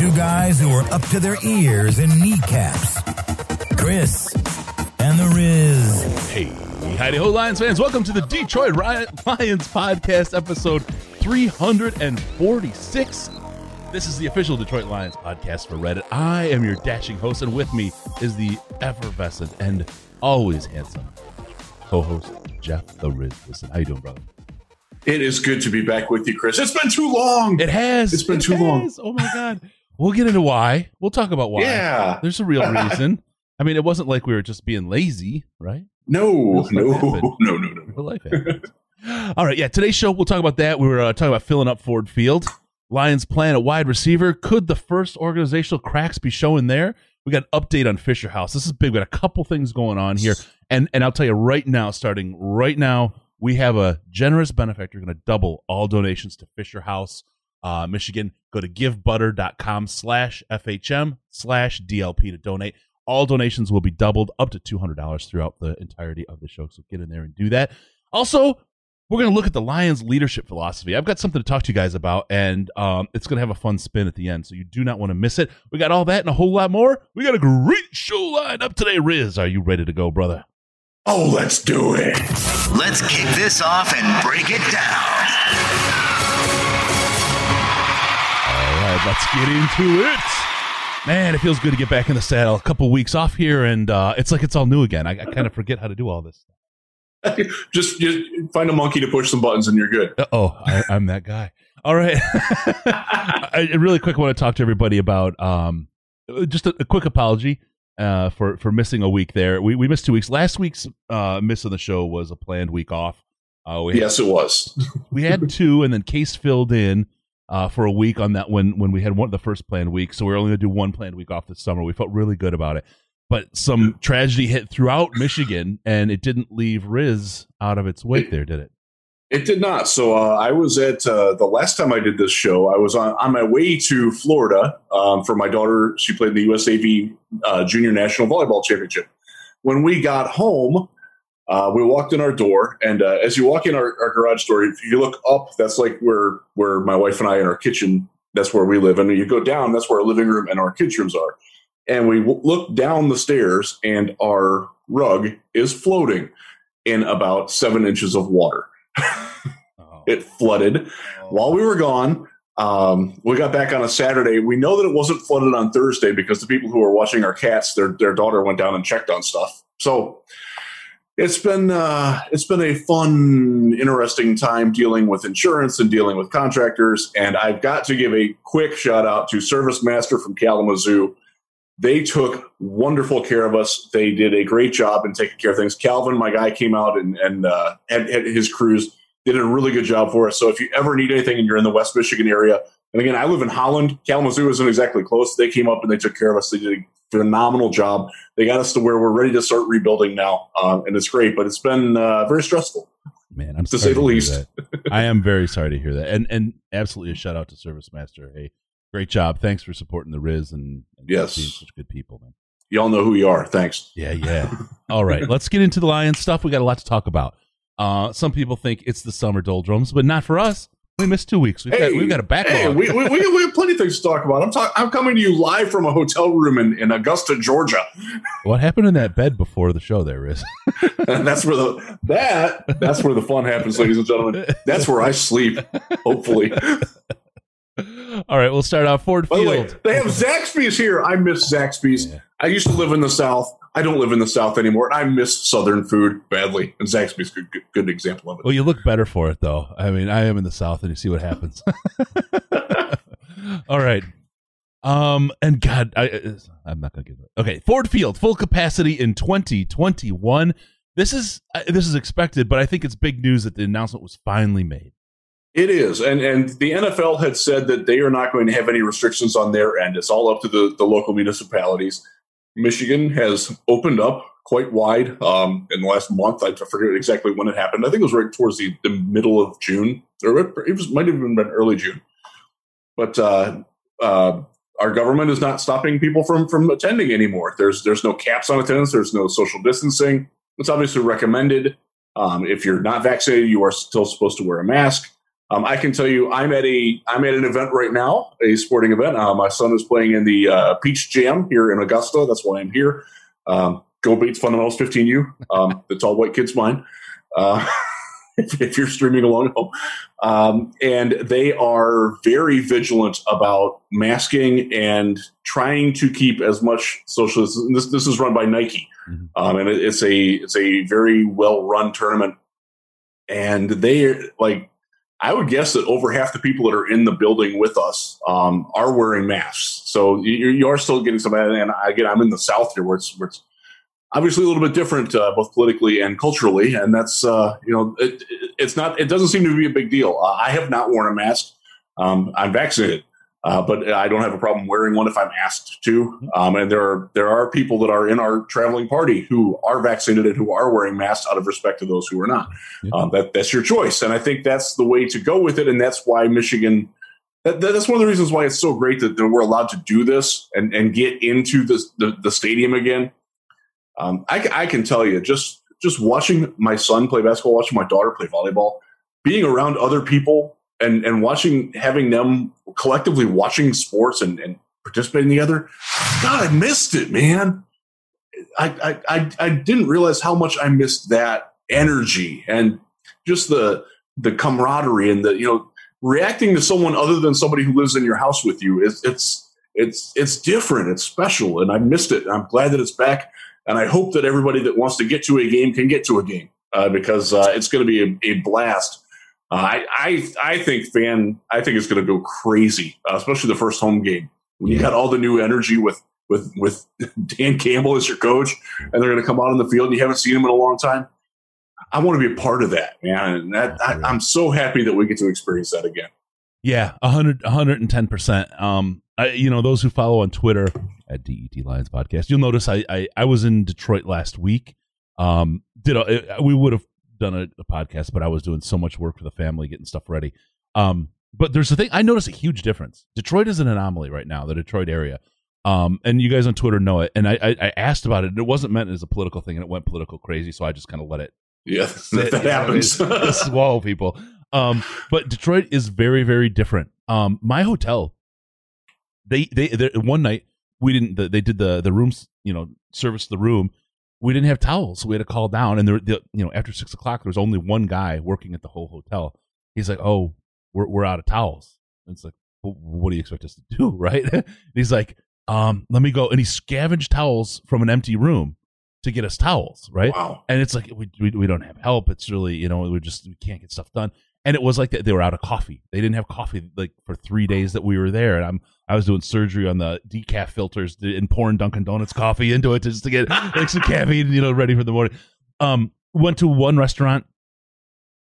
two guys who are up to their ears in kneecaps Chris and the Riz. Hey, howdy ho, Lions fans. Welcome to the Detroit Ri- Lions podcast, episode 346. This is the official Detroit Lions podcast for Reddit. I am your dashing host, and with me is the effervescent and always handsome co-host, Jeff the Riz. Listen, how you doing, brother? It is good to be back with you, Chris. It's been too long. It has. It's been It too long. Oh my god. We'll get into why. We'll talk about why. Yeah. There's a real reason. I mean, it wasn't like we were just being lazy, right? No, no, no, no, no. Real life happens. All right, yeah. Today's show, we'll talk about that. We were uh, talking about filling up Ford Field. Lions plan a wide receiver. Could the first organizational cracks be showing there? We got an update on Fisher House. This is big. We got a couple things going on here, and and I'll tell you right now, starting right now, we have a generous benefactor going to double all donations to Fisher House, uh, Michigan. Go to givebutter.com slash FHM slash DLP to donate. All donations will be doubled up to $200 throughout the entirety of the show. So get in there and do that. Also, we're going to look at the Lions leadership philosophy. I've got something to talk to you guys about, and um, it's going to have a fun spin at the end. So you do not want to miss it. We got all that and a whole lot more. We got a great show lined up today. Riz, are you ready to go, brother? Oh, let's do it. Let's kick this off and break it down. Let's get into it. Man, it feels good to get back in the saddle. A couple weeks off here, and uh, it's like it's all new again. I, I kind of forget how to do all this. just, just find a monkey to push some buttons and you're good. Oh, I, I'm that guy. All right. I really quick want to talk to everybody about um, just a, a quick apology uh, for for missing a week there. We we missed two weeks. Last week's uh, miss of the show was a planned week off. Uh, we Yes, it was. we had two, and then Case filled in uh, for a week on that when when we had one the first planned week. So we are only going to do one planned week off this summer. We felt really good about it, but some tragedy hit throughout Michigan, and it didn't leave Riz out of its wake. There, did it? It did not. So uh, I was at uh, the last time I did this show. I was on, on my way to Florida um, for my daughter. She played in the USAV uh, Junior National Volleyball Championship. When we got home, uh, we walked in our door, and uh, as you walk in our, our garage door, if you look up, that's like where where my wife and I in our kitchen. That's where we live, and you go down. That's where our living room and our kids' rooms are. And we w- look down the stairs, and our rug is floating in about seven inches of water. Oh. It flooded while we were gone. Um, we got back on a Saturday. We know that it wasn't flooded on Thursday because the people who were watching our cats, their their daughter went down and checked on stuff. So it's been uh, it's been a fun, interesting time dealing with insurance and dealing with contractors. And I've got to give a quick shout out to Service Master from Kalamazoo. They took wonderful care of us. They did a great job in taking care of things. Calvin, my guy, came out and and uh, had, had his crews did a really good job for us. So if you ever need anything and you're in the West Michigan area, and again, I live in Holland. Kalamazoo isn't exactly close. They came up and they took care of us. They did a phenomenal job. They got us to where we're ready to start rebuilding now, um, and it's great. But it's been uh, very stressful. Man, I'm To sorry say the hear least. I am very sorry to hear that, and and absolutely a shout out to Service Master. Hey, great job! Thanks for supporting the Riz and, and Yes. being such good people, man. Y'all know who you are. Thanks. Yeah, yeah. All right, let's get into the Lions stuff. We got a lot to talk about. Uh, some people think it's the summer doldrums, but not for us. We missed two weeks. We've got we've got a backlog. Hey, we, we, we, have plenty of things to talk about. I'm talk, I'm coming to you live from a hotel room in, in Augusta, Georgia. what happened in that bed before the show? There is. That's where the that that's where the fun happens, ladies and gentlemen. That's where I sleep. Hopefully. All right, we'll start off Ford By the way, Field. they have Zaxby's here. I miss Zaxby's. Yeah. I used to live in the South. I don't live in the South anymore. I miss Southern food badly, and Zaxby's a good, good, good example of it. Well, you look better for it, though. I mean, I am in the South, and you see what happens. All right. Um, and God, I, I'm not gonna give it. Okay, Ford Field, full capacity in 2021. This is uh, this is expected, but I think it's big news that the announcement was finally made. It is, and and the NFL had said that they are not going to have any restrictions on their end. It's all up to the the local municipalities. Michigan has opened up quite wide um, in the last month. I forget exactly when it happened. I think it was right towards the, the middle of June, or it was might have even been early June. But uh, uh, our government is not stopping people from from attending anymore. There's there's no caps on attendance. There's no social distancing. It's obviously recommended. Um, if you're not vaccinated, you are still supposed to wear a mask. Um, I can tell you, I'm at a I'm at an event right now, a sporting event. Uh, my son is playing in the uh, Peach Jam here in Augusta. That's why I'm here. Um, go Bates Fundamentals 15U. Um, the tall white kid's mine. Uh, if, if, you're streaming along at home, um, and they are very vigilant about masking and trying to keep as much social. This this is run by Nike, mm-hmm. um, and it, it's a it's a very well run tournament, and they like I would guess that over half the people that are in the building with us um, are wearing masks. So you, you, are still getting some. And again, I'm in the South here, where it's, where it's obviously a little bit different, uh, both politically and culturally. And that's uh, you know, it, it's not. It doesn't seem to be a big deal. Uh, I have not worn a mask. Um, I'm vaccinated. Uh, but I don't have a problem wearing one if I'm asked to. Um, and there are there are people that are in our traveling party who are vaccinated and who are wearing masks out of respect to those who are not. Um, that that's your choice, and I think that's the way to go with it. And that's why Michigan. That, that's one of the reasons why it's so great that, that we're allowed to do this and, and get into the, the, the stadium again. Um, I, I can tell you, just just watching my son play basketball, watching my daughter play volleyball, being around other people and and watching having them collectively watching sports and, and participating together god i missed it man. I, I i didn't realize how much i missed that energy and just the the camaraderie and the you know reacting to someone other than somebody who lives in your house with you is it's it's it's different. It's special and i missed it. I'm glad that it's back and i hope that everybody that wants to get to a game can get to a game uh, because uh, it's going to be a, a blast uh, I, I I think fan I think it's going to go crazy, uh, especially the first home game when you got all the new energy with with with Dan Campbell as your coach, and they're going to come out on the field and you haven't seen him in a long time. I want to be a part of that, man. And that, I, am so happy that we get to experience that again. Yeah, 100, 110%. Um, I, you know, those who follow on Twitter at DET Lions Podcast, you'll notice I, I, I was in Detroit last week. Um, did a, we would have done a, a, podcast, but I was doing so much work for the family, getting stuff ready. Um, but there's a thing I notice a huge difference. Detroit is an anomaly right now, the Detroit area. Um, and you guys on Twitter know it. And I, I, I asked about it, and it wasn't meant as a political thing, and it went political crazy. So I just kind of let it. Yeah, sit, that happens. Know, swallow people. Um, but Detroit is very, very different. Um, my hotel, they, they, one night we didn't. They did the the rooms, you know, service the room, we didn't have towels. So we had to call down, and there, the, you know, after six o'clock, there was only one guy working at the whole hotel. He's like, "Oh, we're we're out of towels." And it's like, well, "What do you expect us to do?" Right? he's like, "Um, let me go," and he scavenged towels from an empty room to get us towels. Right? Wow. And it's like we, we we don't have help. It's really you know we just we can't get stuff done and it was like they were out of coffee. They didn't have coffee like for three days that we were there, and I'm I was doing surgery on the decaf filters and pouring Dunkin' Donuts coffee into it just to get like some caffeine, you know, ready for the morning. Um, went to one restaurant.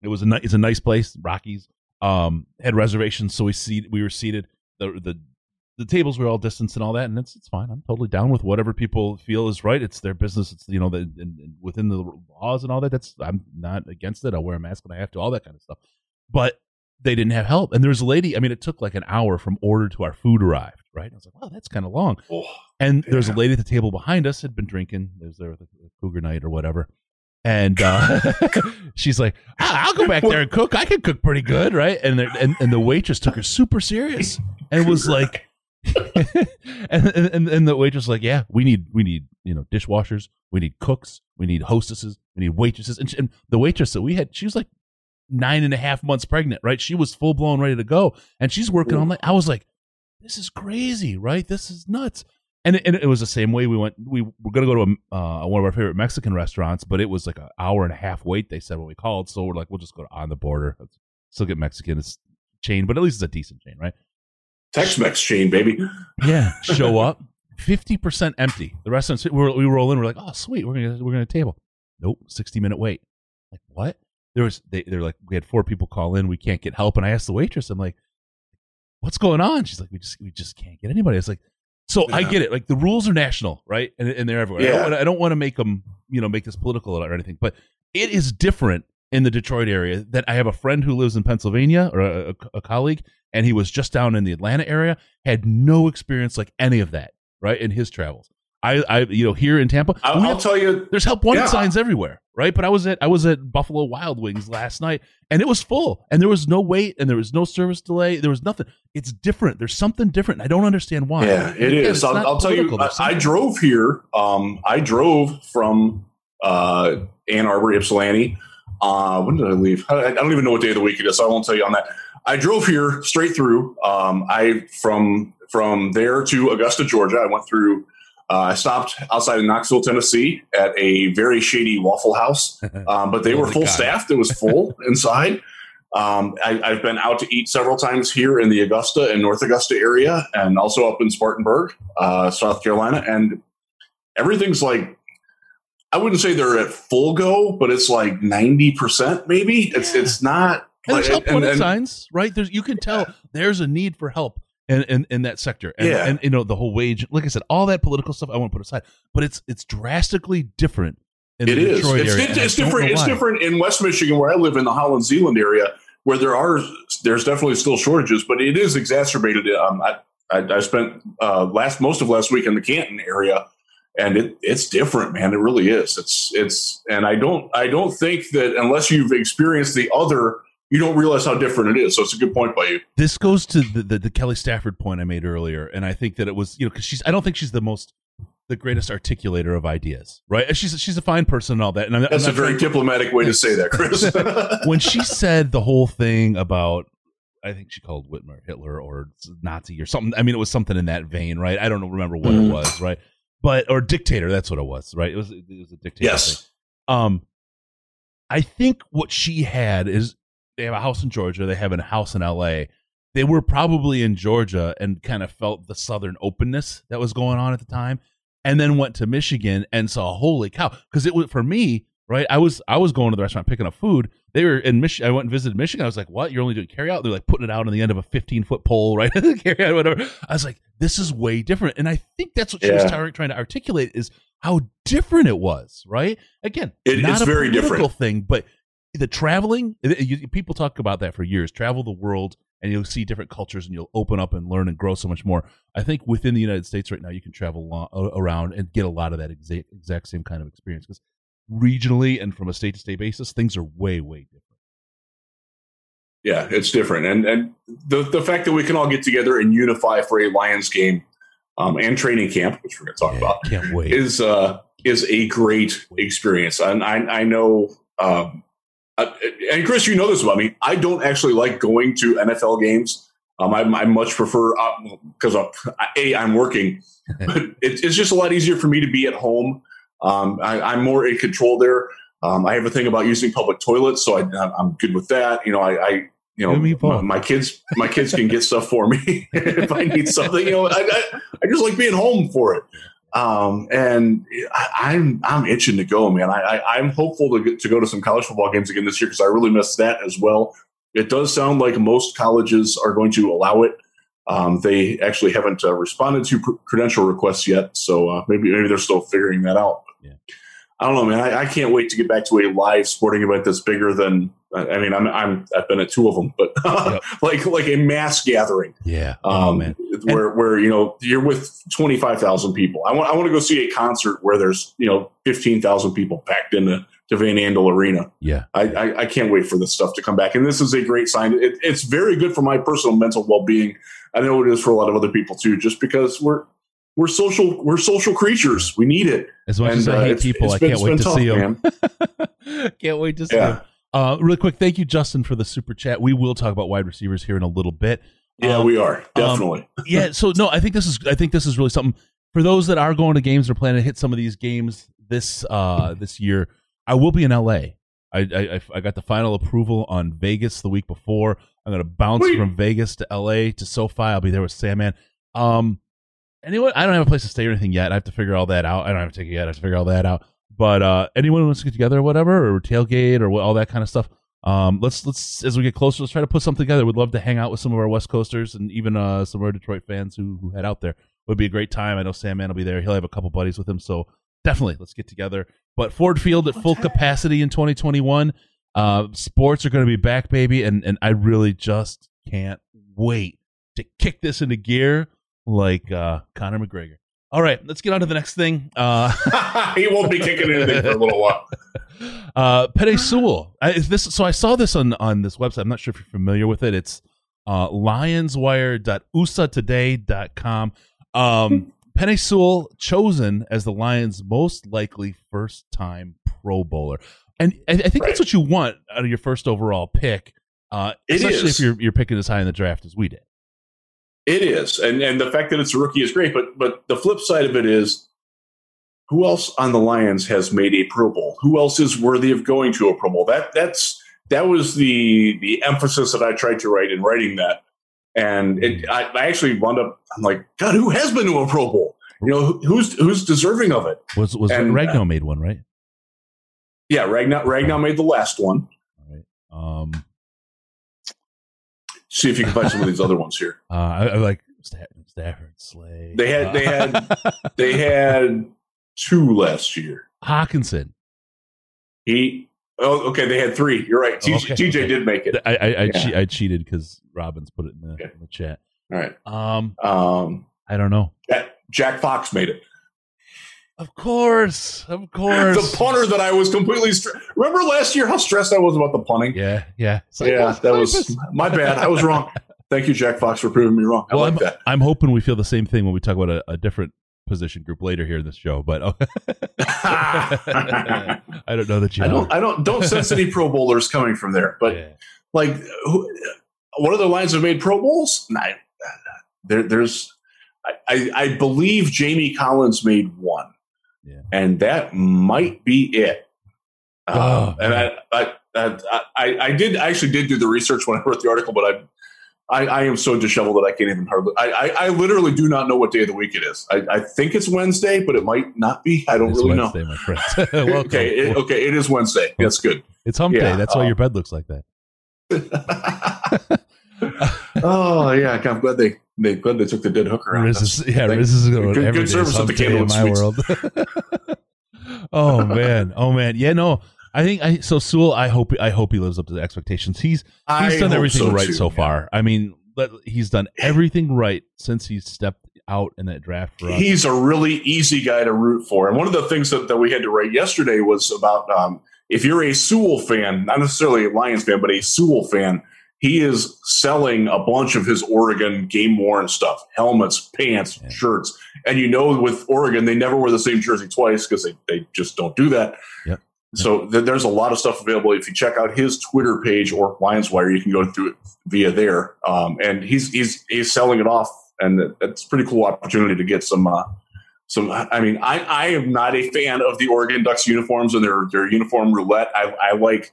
It was a ni- it's a nice place, Rockies. Um, had reservations, so we seat we were seated. The the the tables were all distanced and all that, and it's it's fine. I'm totally down with whatever people feel is right. It's their business. It's you know the, and, and within the laws and all that. That's I'm not against it. I'll wear a mask when I have to. All that kind of stuff but they didn't have help. And there was a lady, I mean, it took like an hour from order to our food arrived, right? I was like, wow, that's kind of long. Oh, and yeah. there's a lady at the table behind us had been drinking. There's there with a cougar night or whatever. And uh, she's like, I'll go back there and cook. I can cook pretty good, right? And, and and the waitress took her super serious and was like, and, and and the waitress was like, yeah, we need we need you know dishwashers, we need cooks, we need hostesses, we need waitresses. And, she, and the waitress that we had, she was like nine and a half months pregnant, right? She was full blown ready to go, and she's working Ooh. on like I was like, this is crazy, right? This is nuts. And it, and it was the same way we went. We were going to go to a, uh, one of our favorite Mexican restaurants, but it was like an hour and a half wait. They said when we called, so we're like, we'll just go on the border. Let's still get Mexican. It's chain, but at least it's a decent chain, right? Tex-Mex chain, baby. Yeah, show up, fifty percent empty. The restaurant we, we roll in. We're like, oh sweet, we're gonna we're gonna table. Nope, sixty minute wait. Like what? There was they they're like we had four people call in, we can't get help, and I asked the waitress, I'm like, what's going on? She's like, we just we just can't get anybody. It's like So I get it. Like the rules are national, right? And, and they're everywhere. I don't I don't want to make them, you know, make this political or anything, but it is different in the Detroit area. That I have a friend who lives in Pennsylvania or a, a, a colleague, and he was just down in the Atlanta area, had no experience like any of that, right? In his travels. I, I, you know, here in Tampa, I'll, have- tell you. there's help wanted Yeah. signs everywhere, right? But I was at I was at Buffalo Wild Wings last night, and it was full, and there was no wait, and there was no service delay. There was nothing. It's different. There's something different. I don't understand why. Yeah, it Again, is. I'll, I'll tell you. I, I drove here. Um, I drove from uh, Ann Arbor, Ypsilanti. Uh, when did I leave? I, I don't even know what day of the week it is, so I won't tell you on that. I drove here straight through. Um, I from from there to Augusta, Georgia. I went through. Uh, I stopped outside of Knoxville, Tennessee, at a very shady Waffle House, um, but they were full staffed. It was full inside. Um, I, I've been out to eat several times here in the Augusta and North Augusta area, and also up in Spartanburg, uh, South Carolina, and everything's like. I wouldn't say they're at full go, but it's like ninety percent, maybe. It's Yeah. it's not. And there's help wanted signs, right? There's you can tell there's a need for help in in, in that sector. And, Yeah. and you know the whole wage, like I said, all that political stuff I want to put aside, but it's it's drastically different in It the is. Detroit It's, area. it's, it's different. It's different in West Michigan, where I live in the Holland Zeeland area, where there are there's definitely still shortages, but it is exacerbated. Um, I, I, I spent uh, last most of last week in the Canton area, and it, it's different, man. It really is. It's it's, and I don't I don't think that unless you've experienced the other, you don't realize how different it is. So it's a good point by you. this goes to the, the the Kelly Stafford point I made earlier, and I think that it was you know because she's I don't think she's the most the greatest articulator of ideas, right? She's she's a fine person and all that, and I'm, I'm That's a not very diplomatic way to say that, Chris. when she said the whole thing about I think she called Whitmer Hitler or Nazi or something. I mean, it was something in that vein, right? I don't remember what Mhm. it was, right? But or dictator, that's what it was, right? It was it was a dictator. thing. yes. Um, I think what she had is they have a house in Georgia, they have a house in L.A. They were probably in Georgia and kind of felt the southern openness that was going on at the time, and then went to Michigan and saw, holy cow! Because it was for me, right? I was I was going to the restaurant picking up food. They were in Michigan. I went and visited Michigan. I was like, what? You're only doing carry out? They're like putting it out on the end of a 15 foot pole, right? carry out, whatever. I was like, this is way different, and I think that's what she was Yeah. trying to articulate is how different it was, right? Again, It- not it's a very different. thing, but the traveling. you- people talk about that for years. Travel the world, and you'll see different cultures, and you'll open up and learn and grow so much more. I think within the United States right now, you can travel lo- a- around and get a lot of that exact exact same kind of experience because regionally and from a state to state basis, things are way way different. Yeah, it's different, and and the the fact that we can all get together and unify for a Lions game um, and training camp, which we're going to talk Yeah, about, can't wait. is uh, is a great experience. And I I know, um, uh, and Chris, you know this about me. I don't actually like going to NFL games. Um, I, I much prefer because uh, a I'm working, but it, it's just a lot easier for me to be at home. Um, I, I'm more in control there. Um, I have a thing about using public toilets, so I, I'm good with that. You know, I, I you know, You and me my, my kids, my kids can get stuff for me if I need something. You know, I, I, I just like being home for it. Um, and I, I'm I'm itching to go, man. I, I I'm hopeful to get, to go to some college football games again this year because I really miss that as well. It does sound like most colleges are going to allow it. Um, they actually haven't uh, responded to pr- credential requests yet, so uh, maybe maybe they're still figuring that out. Yeah. I don't know, man. I, I can't wait to get back to a live sporting event that's bigger than. I mean, I'm I'm I've been at two of them, but like like a mass gathering Yeah. Oh um, man. where where you know you're with twenty five thousand people. I want I want to go see a concert where there's you know fifteen thousand people packed into to Van Andel Arena. Yeah. I, I I can't wait for this stuff to come back, and this is a great sign. It, it's very good for my personal mental well being. I know it is for a lot of other people too, just because we're we're social we're social creatures. We need it. As much as I uh, hate people, it's I been- can't it's wait to tough, see them. can't wait to see them. Uh, really quick, thank you, Justin, for the super chat. We will talk about wide receivers here in a little bit. Yeah, Um, we are. definitely. yeah so no i think this is i think this is really something. For those that are going to games or planning to hit some of these games this uh this year i will be in la i i, I got the final approval on vegas the week before. I'm gonna bounce Sweet. from vegas to la to sofi. I'll be there with sandman. Um anyone i don't have a place to stay or anything yet. I have to figure all that out. I don't have a ticket yet. I have to figure all that out but uh anyone who wants to get together or whatever or tailgate or all that kind of stuff um, let's let's as we get closer, let's try to put something together. We'd love to hang out with some of our West Coasters and even uh, some of our Detroit fans who who head out there. would be a great time. I know Sandman will be there. He'll have a couple buddies with him, so definitely let's get together. But Ford Field at full capacity in 2021. Uh, sports are going to be back, baby, and and I really just can't wait to kick this into gear like uh, Conor McGregor. All right, let's get on to the next thing. Uh, he won't be kicking anything for a little while. uh, Penei Sewell. I, this so I saw this on on this website. I'm not sure if you're familiar with it. It's uh, lionswire.usatoday.com. Um, Sewell chosen as the Lions' most likely first time Pro Bowler, and I, I think Right. that's what you want out of your first overall pick. Uh, especially is. if you're you're picking as high in the draft as we did. It is, and and the fact that it's a rookie is great. But but the flip side of it is, who else on the Lions has made a Pro Bowl? Who else is worthy of going to a Pro Bowl? That that's that was the the emphasis that I tried to write in writing that. And it, I, I actually wound up. I'm like, God, who has been to a Pro Bowl? You know, who, who's who's deserving of it? Was was And, uh, Ragnow made one right? Yeah, Ragnow Ragnow made the last one. All right. Um, See if you can find some of these other ones here. uh, I, I like Stafford, Slay. They had- they had- They had two last year. Hockenson. He. Oh, okay. They had three. You're right. TJ, Okay, TJ okay. did make it. I I, I, Yeah. che- I cheated because Robbins put it in the, Okay. in the chat. All right. Um, Um, I don't know. Jack, Jack Fox made it. Of course, of course. The punter that I was completely. Stre- Remember last year how stressed I was about the punting? Yeah, yeah, Yeah, oh, that was my bad. I was wrong. Thank you, Jack Fox, for proving me wrong. I Well, like I'm, that. I'm hoping we feel the same thing when we talk about a, a different position group later here in this show. But oh, I don't know that you. I don't. I don't. Don't sense any Pro Bowlers coming from there. But Yeah. like, who, what other lines have made Pro Bowls? Nah, there, there's. I, I, I believe Jamie Collins made one, Yeah. and that might be it. Oh, and I, I, I, I, I did I actually did do the research when I wrote the article, but I. I, I am so disheveled that I can't even hardly. I, I, I literally do not know what day of the week it is. I, I think it's Wednesday, but it might not be. I don't It's really Wednesday, my friend. Okay, it, okay, it is Wednesday. That's good. It's hump day. Yeah, That's why uh, your bed looks like that. oh yeah, I'm glad they they glad they took the dead hooker out. Riz is, yeah, Riz is going good- every good service at the day in my Suites. world. oh man, oh man, yeah, no. I think I so Sewell. I hope I hope he lives up to the expectations. He's I he's done everything so, right too, so yeah. far. I mean, he's done everything right since he stepped out in that draft. He's a really easy guy to root for. And one of the things that, that we had to write yesterday was about um, if you're a Sewell fan, not necessarily a Lions fan, but a Sewell fan, he is selling a bunch of his Oregon game worn stuff helmets, pants, Yeah. shirts. And you know, with Oregon, they never wear the same jersey twice because they, they just don't do that. Yep. So th- there's a lot of stuff available. If you check out his Twitter page or Lions Wire, you can go through it via there. Um, and he's he's he's selling it off, and that- that's a pretty cool opportunity to get some. Uh, some. I mean, I I am not a fan of the Oregon Ducks uniforms and their their uniform roulette. I I like.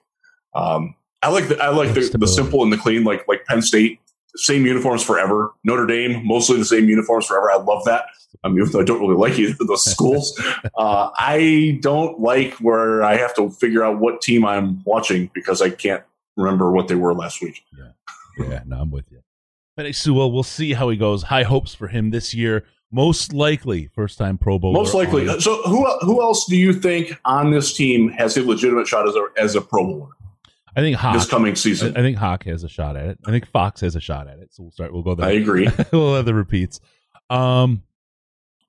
Um, I like the I like the, the simple and the clean, like like Penn State, same uniforms forever. Notre Dame, mostly the same uniforms forever. I love that. I mean, even though I don't really like either of those schools, uh, I don't like where I have to figure out what team I'm watching because I can't remember what they were last week. Yeah, no, I'm with you. Penei Sewell, we'll see how he goes. High hopes for him this year. Most likely, first time Pro Bowl. Most likely. on- So who who else do you think on this team has a legitimate shot as a as a Pro Bowler I think Hawk. this coming season? I think Hawk has a shot at it. I think Fox has a shot at it. So we'll start. We'll go there. I agree. we'll have the repeats. Um,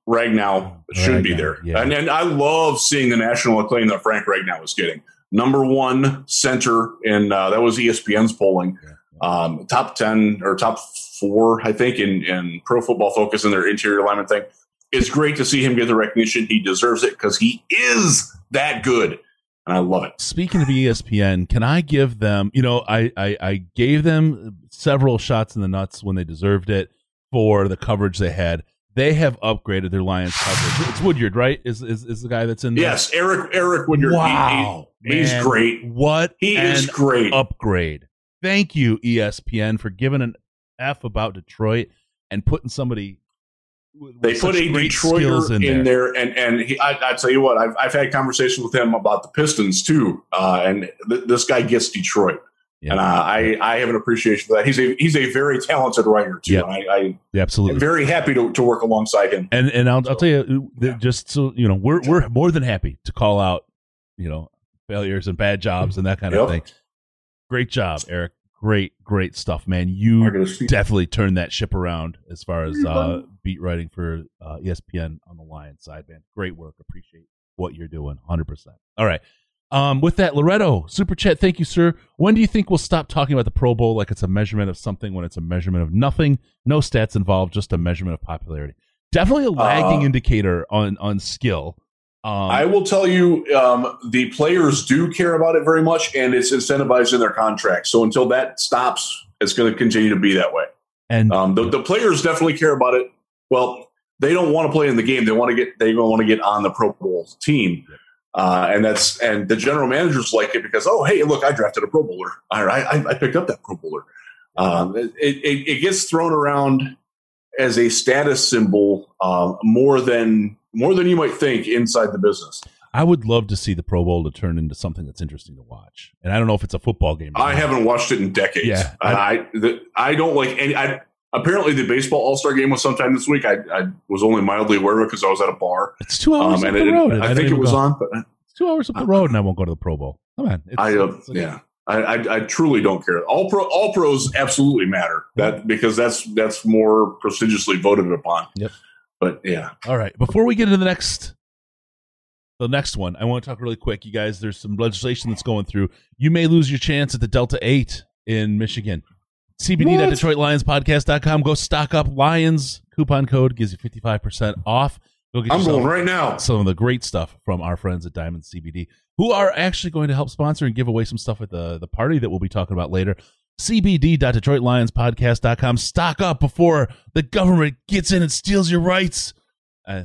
Ragnow should be there, yeah. and and I love seeing the national acclaim that Frank Ragnow is getting. Number one center in uh, that was ESPN's polling. Yeah. Um, top ten or top four, I think, in in Pro Football Focus in their interior alignment thing. It's great to see him get the recognition. He deserves it because he is that good, and I love it. speaking of ESPN, can I give them? You know, I, I I gave them several shots in the nuts when they deserved it for the coverage they had. They have upgraded their Lions coverage. It's Woodyard, right? Is is, is the guy that's in there? Yes, Eric Eric Woodyard. he- Wow, he- he's man. great. What He an is great. upgrade. Thank you, ESPN, for giving an F about Detroit and putting somebody. They put a Detroiter in, there. and and he, I, I tell you what, I've I've had conversations with him about the Pistons too, uh, and th- this guy gets Detroit. Yeah. And uh, I, I have an appreciation for that. He's a he's a very talented writer too. Yeah. I, I Yeah, absolutely. very happy to, to work alongside him. And and I'll, I'll tell you, yeah. just so you know, we're we're more than happy to call out, you know, failures and bad jobs and that kind of thing. Great job, Eric. Great, great stuff, man. You Margaret is- definitely turned that ship around as far as uh, beat writing for uh, ESPN on the Lions side, man. Great work. Appreciate what you're doing, hundred percent. All right. Um, with that, Loretto super chat. Thank you, sir. When do you think we'll stop talking about the Pro Bowl like it's a measurement of something when it's a measurement of nothing? No stats involved, just a measurement of popularity. Definitely a lagging Uh, indicator on on skill. Um, I will tell you, um, the players do care about it very much, and it's incentivized in their contracts. So until that stops, it's going to continue to be that way. and Um, the, the players definitely care about it. Well, they don't want to play in the game; they want to get they want to get on the Pro Bowl team, uh, and that's and the general managers like it because oh hey look I drafted a Pro Bowler, all right I, I picked up that Pro Bowler. Um, it, it, it gets thrown around as a status symbol um, more than more than you might think inside the business. I would love to see the Pro Bowl to turn into something that's interesting to watch. And I don't know if it's a football game. I haven't watched it in decades. Yeah, I I, the, I don't like any. I, apparently, the baseball All Star game was sometime this week. I, I was only mildly aware of it because I was at a bar, It's two hours um, up the it, road. I think it was go. on. But It's two hours up the road, and I won't go to the Pro Bowl. Come on. It's, I, uh, it's- yeah, I, I, I truly don't care. All pro, all pros absolutely matter. That because that's that's more prestigiously voted upon. Yep. But yeah, All right. Before we get into the next the next one, I want to talk really quick. You guys, there's some legislation that's going through. You may lose your chance at the Delta 8 in Michigan. CBD.DetroitLionsPodcast.com. Go stock up Lions. Coupon code gives you 55% off. Go get I'm going right now. some of the great stuff from our friends at Diamond CBD, who are actually going to help sponsor and give away some stuff at the, the party that we'll be talking about later. CBD.DetroitLionsPodcast.com. Stock up before the government gets in and steals your rights. Uh,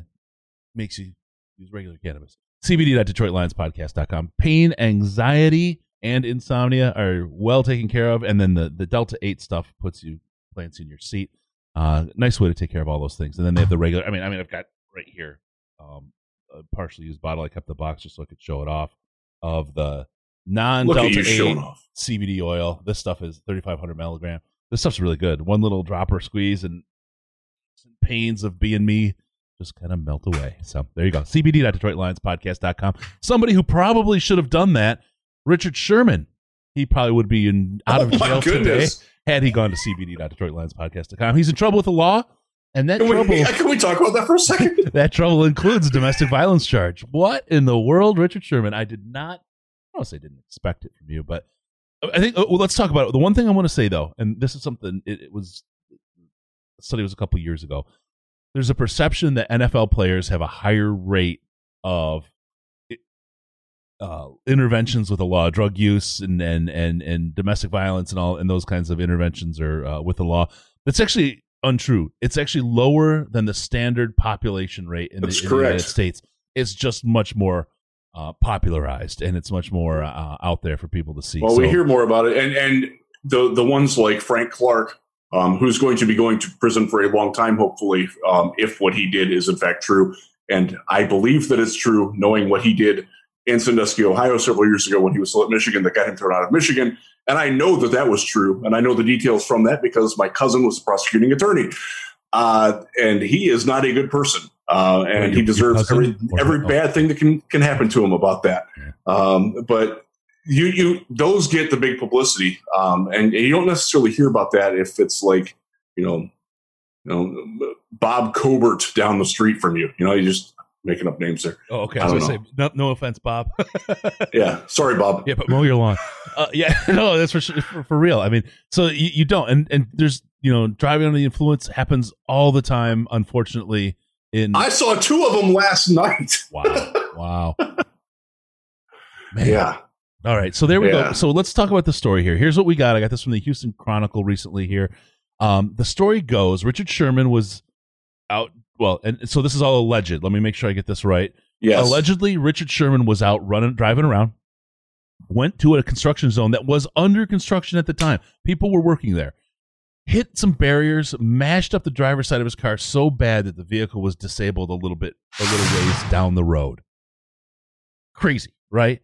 makes you use regular cannabis. CBD.DetroitLionsPodcast.com. Pain, anxiety, and insomnia are well taken care of. And then the, the Delta 8 stuff puts you, plants in your seat. Uh, nice way to take care of all those things. And then they have the regular, I mean, I mean, I've got right here um, a partially used bottle. I kept the box just so I could show it off of the non Delta 8. CBD oil. This stuff is 3,500 milligram. This stuff's really good. One little dropper squeeze and some pains of being me just kind of melt away. So there you go. CBD.DetroitLionsPodcast.com. Somebody who probably should have done that, Richard Sherman. He probably would be in out of Oh jail today had he gone to CBD.DetroitLionsPodcast.com. He's in trouble with the law, and that Can trouble we, can we talk about that for a second? that trouble includes a domestic violence charge. What in the world, Richard Sherman? I did not. I don't say didn't expect it from you, but I think. Well, let's talk about it. The one thing I want to say though, and this is something. It, it was the study was a couple years ago. There's a perception that NFL players have a higher rate of uh, interventions with the law, drug use and and and and domestic violence and all, and those kinds of interventions are uh, with the law. That's actually untrue. It's actually lower than the standard population rate in, the, in the United. States. It's just much more uh, popularized and it's much more uh, out there for people to see. Well, So- we hear more about it, and and the the ones like Frank Clark, um, who's going to be going to prison for a long time, hopefully, um, if what he did is in fact true, and I believe that it's true, knowing what he did in Sandusky, Ohio, several years ago when he was still at Michigan, that got him thrown out of Michigan, and I know that that was true, and I know the details from that because my cousin was a prosecuting attorney, uh, and he is not a good person. Uh, and he deserves every every bad thing that can can happen to him about that. Um, but you you those get the big publicity, um, and you don't necessarily hear about that if it's like you know, you know Bob Cobert down the street from you. You know, you just making up names there. Oh, okay. I I was going to say, no, no offense, Bob. Yeah, sorry, Bob. yeah, but mow your lawn. Uh, yeah, no, that's for, for for real. I mean, so you, you don't, and and there's you know driving under the influence happens all the time. Unfortunately, in I saw two of them last night. wow, wow, man. Yeah, All right, so there we go. So let's talk about the story here. Here's what we got. I got this from the Houston Chronicle recently. Here, um, the story goes: Richard Sherman was out. Well, and so this is all alleged. Let me make sure I get this right. yes. Allegedly, Richard Sherman was out running, driving around, went to a construction zone that was under construction at the time. People were working there. Hit some barriers, mashed up the driver's side of his car so bad that the vehicle was disabled a little bit, a little ways down the road. Crazy, right?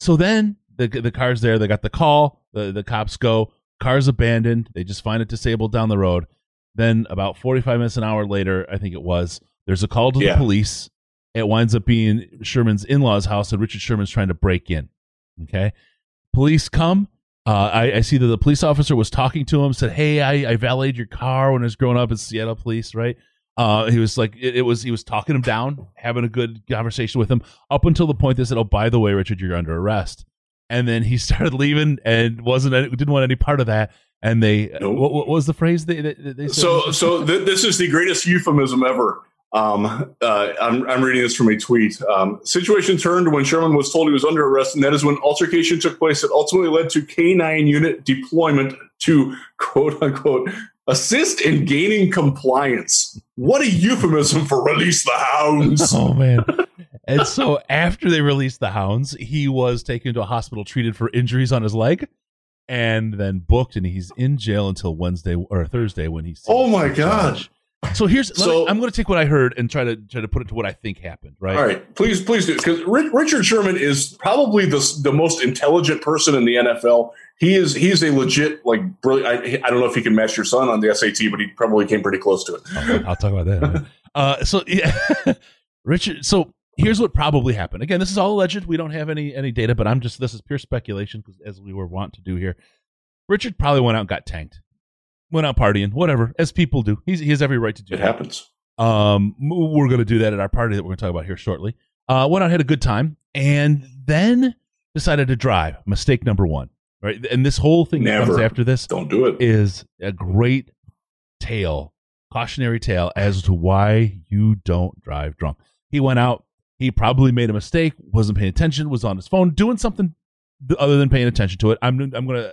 So then the the car's there. They got the call. The the cops go, car's abandoned. They just find it disabled down the road. Then about 45 minutes an hour later, I think it was, there's a call to Yeah. the police. It winds up being Sherman's in-laws' house, and Richard Sherman's trying to break in. Okay, police come. Uh, I, I see that the police officer was talking to him. Said, "Hey, I, I valeted your car when I was growing up in Seattle Police, right?" Uh, he was like, it, it was he was talking him down, having a good conversation with him, up until the point they said, "Oh, by the way, Richard, you're under arrest." And then he started leaving and wasn't didn't want any part of that. And they Nope. what, what was the phrase they they, they said? So, so th- this is the greatest euphemism ever. Um, uh, I'm, I'm reading this from a tweet. Um, situation turned when Sherman was told he was under arrest, and that is when altercation took place that ultimately led to K9 unit deployment to quote unquote assist in gaining compliance. What a euphemism for release the hounds. Oh man. and so after they released the hounds, he was taken to a hospital treated for injuries on his leg and then booked and he's in jail until Wednesday or Thursday when he's Oh my gosh. So here's let me- So- I'm going to take what I heard and try to try to put it to what I think happened, right? All right, please, please do because Richard Sherman is probably the the most intelligent person in the NFL. He is he is a legit like brilliant. I, I don't know if he can match your son on the SAT, but he probably came pretty close to it. I'll, I'll talk about that. uh, so yeah, Richard. So here's what probably happened. Again, this is all alleged. We don't have any any data, but I'm just this is pure speculation because as we were wont to do here, Richard probably went out and got tanked, went out partying, whatever, as people do. He's, he has every right to do It that. happens. Um, we're going to do that at our party that we're going to talk about here shortly. Uh, went out, had a good time, and then decided to drive. Mistake number one. Right, and this whole thing that comes after this Don't do it. is a great tale, cautionary tale as to why you don't drive drunk. He went out. He probably made a mistake. Wasn't paying attention. Was on his phone doing something other than paying attention to it. I'm I'm gonna,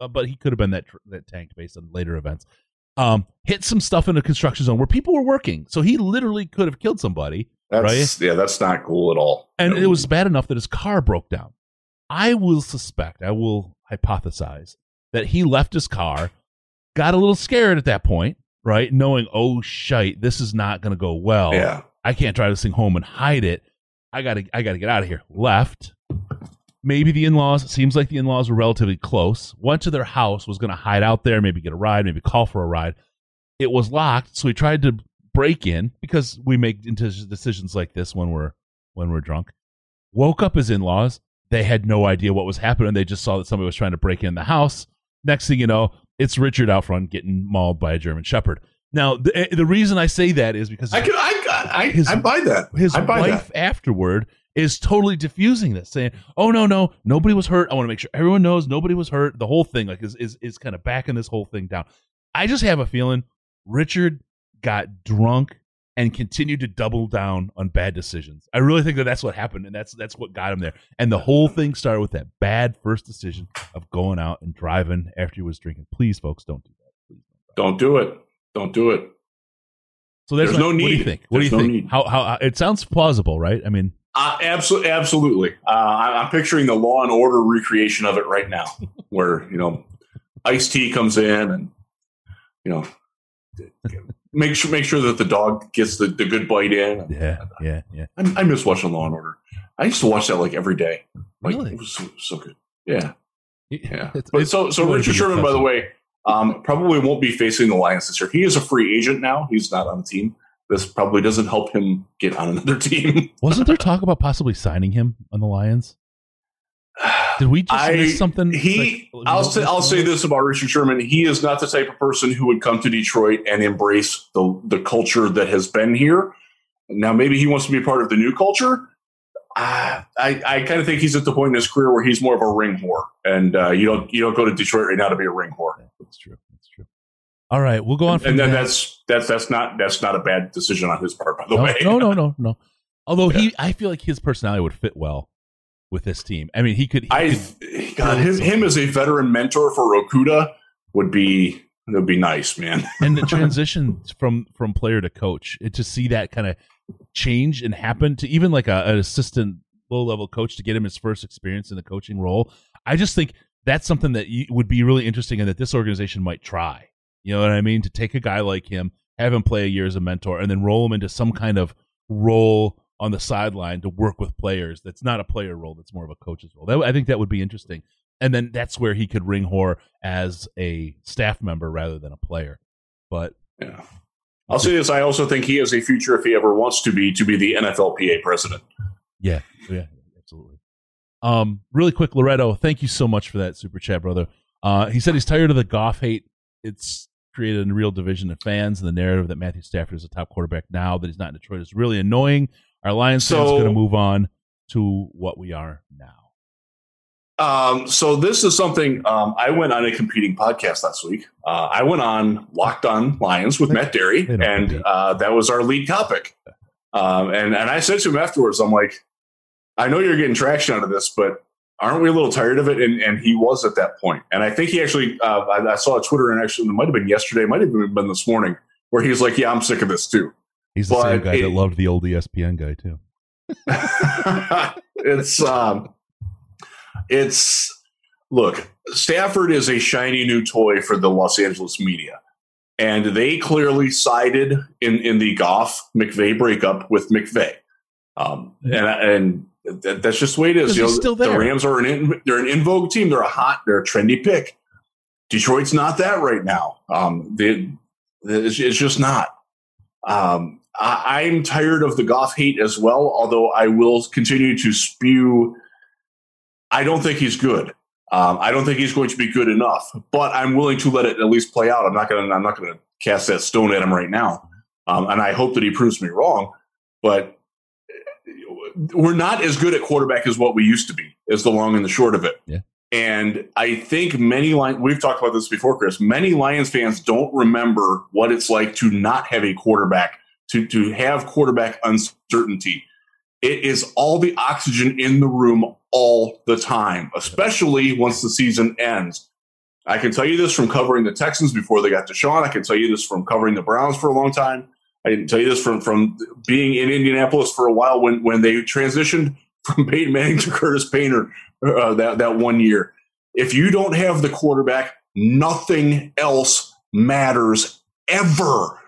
uh, but he could have been that tr- that tanked based on later events. Um, hit some stuff in a construction zone where people were working, so he literally could have killed somebody. That's yeah, that's not cool at all. And No. it was bad enough that his car broke down. I will suspect, I will hypothesize that he left his car, got a little scared at that point, right? Knowing, oh shite, this is not going to go well. yeah. I can't drive this thing home and hide it. I gotta, I gotta get out of here. Left. Maybe the in-laws. Seems like the in-laws were relatively close. Went to their house. Was gonna hide out there. Maybe get a ride. Maybe call for a ride. It was locked, so he tried to break in because we make decisions like this when we're when we're drunk. Woke up his in-laws. They had no idea what was happening. They just saw that somebody was trying to break in the house. Next thing you know, it's Richard out front getting mauled by a German Shepherd. Now, the, eh, the reason I say that is because I can I I, His- I buy that. his I buy wife afterward is totally diffusing this, saying, "Oh no, no, nobody was hurt. I want to make sure everyone knows nobody was hurt." The whole thing, like, is is is kind of backing this whole thing down. I just have a feeling Richard got drunk and continued to double down on bad decisions. I really think that that's what happened, and that's that's what got him there. And the whole thing started with that bad first decision of going out and driving after he was drinking. Please, folks, don't do that. Please. Don't do it. Don't do it. So there's, There's my- no What do you think? What There's do no you think? need. How how it sounds plausible, right? I mean, Uh, absolutely, absolutely. Uh, I- I'm picturing the Law and Order recreation of it right now, where you know, Ice T comes in and you know, make sure make sure that the dog gets the, the good bite in. yeah, yeah, yeah. I, I miss watching Law and Order. I used to watch that like every day. Like Really? it was so, so good. Yeah, yeah. It's- but it's so so Richard Sherman, by the way, um, probably won't be facing the Lions this year. He is a free agent now. He's not on the team. This probably doesn't help him get on another team. Wasn't there talk about possibly signing him on the Lions? Did we just I- miss something? He, like- I'll say, I'll say this about Richard Sherman: he is not the type of person who would come to Detroit and embrace the the culture that has been here. Now, maybe he wants to be part of the new culture. Uh, I I kind of think he's at the point in his career where he's more of a ring whore, and uh, you don't you don't go to Detroit right now to be a ring whore. That's true. That's true. All right, we'll go on And then that. that's that's that's not that's not a bad decision on his part, by the no, way. no, no, no, no. Although he, I feel like his personality would fit well with this team. I mean, he could. He I could God, him, him as a veteran mentor for Okudah would be it would be nice, man. and the transition from from player to coach, it, to see that kind of change and happen to even like a, an assistant low level coach to get him his first experience in the coaching role. I just think that's something that you, would be really interesting and that this organization might try. You know what I mean? To take a guy like him, have him play a year as a mentor, and then roll him into some kind of role on the sideline to work with players. That's not a player role. That's more of a coach's role. That, I think that would be interesting. and then that's where he could ring whore as a staff member rather than a player. But Yeah. I'll say this: I also think he has a future if he ever wants to be to be the NFLPA president. Yeah, yeah, absolutely. Um, really quick, Loretto, thank you so much for that super chat, brother. Uh, he said he's tired of the Goff hate. It's created a real division of fans, and the narrative that Matthew Stafford is a top quarterback now that he's not in Detroit is really annoying. Our Lions fans going to move on to what we are now. Um, so this is something um, I went on a competing podcast last week. Uh, I went on Locked On Lions with Matt Derry, and uh, that was our lead topic. Um, and and I said to him afterwards, I'm like, I know you're getting traction out of this, but aren't we a little tired of it? And and he was at that point. And I think he actually, uh, I, I saw a Twitter and actually it might have been yesterday, might have been this morning, where he was like, Yeah, I'm sick of this too. He's the same guy it- that loved the old ESPN guy too. it's um it's look stafford is a shiny new toy for the los angeles media and they clearly sided in in the goff McVay breakup with McVay um and and that, that's just the way it is you know still the rams are an in, they're an in vogue team they're a hot they're a trendy pick detroit's not that right now um they, it's, it's just not um I, I'm tired of the Goff hate as well, although I will continue to spew. I don't think he's good. Um, I don't think he's going to be good enough, but I'm willing to let it at least play out. I'm not going to. I'm not to cast that stone at him right now, um, and I hope that he proves me wrong. But we're not as good at quarterback as what we used to be. Is the long and the short of it. Yeah. And I think many Lions, we've talked about this before, Chris. Many Lions fans don't remember what it's like to not have a quarterback, to to have quarterback uncertainty. It is all the oxygen in the room all the time, especially once the season ends. I can tell you this from covering the Texans before they got Deshaun. I can tell you this from covering the Browns for a long time. I can tell you this from from being in Indianapolis for a while when when they transitioned from Peyton Manning to Curtis Painter uh, that that one year. If you don't have the quarterback, nothing else matters ever.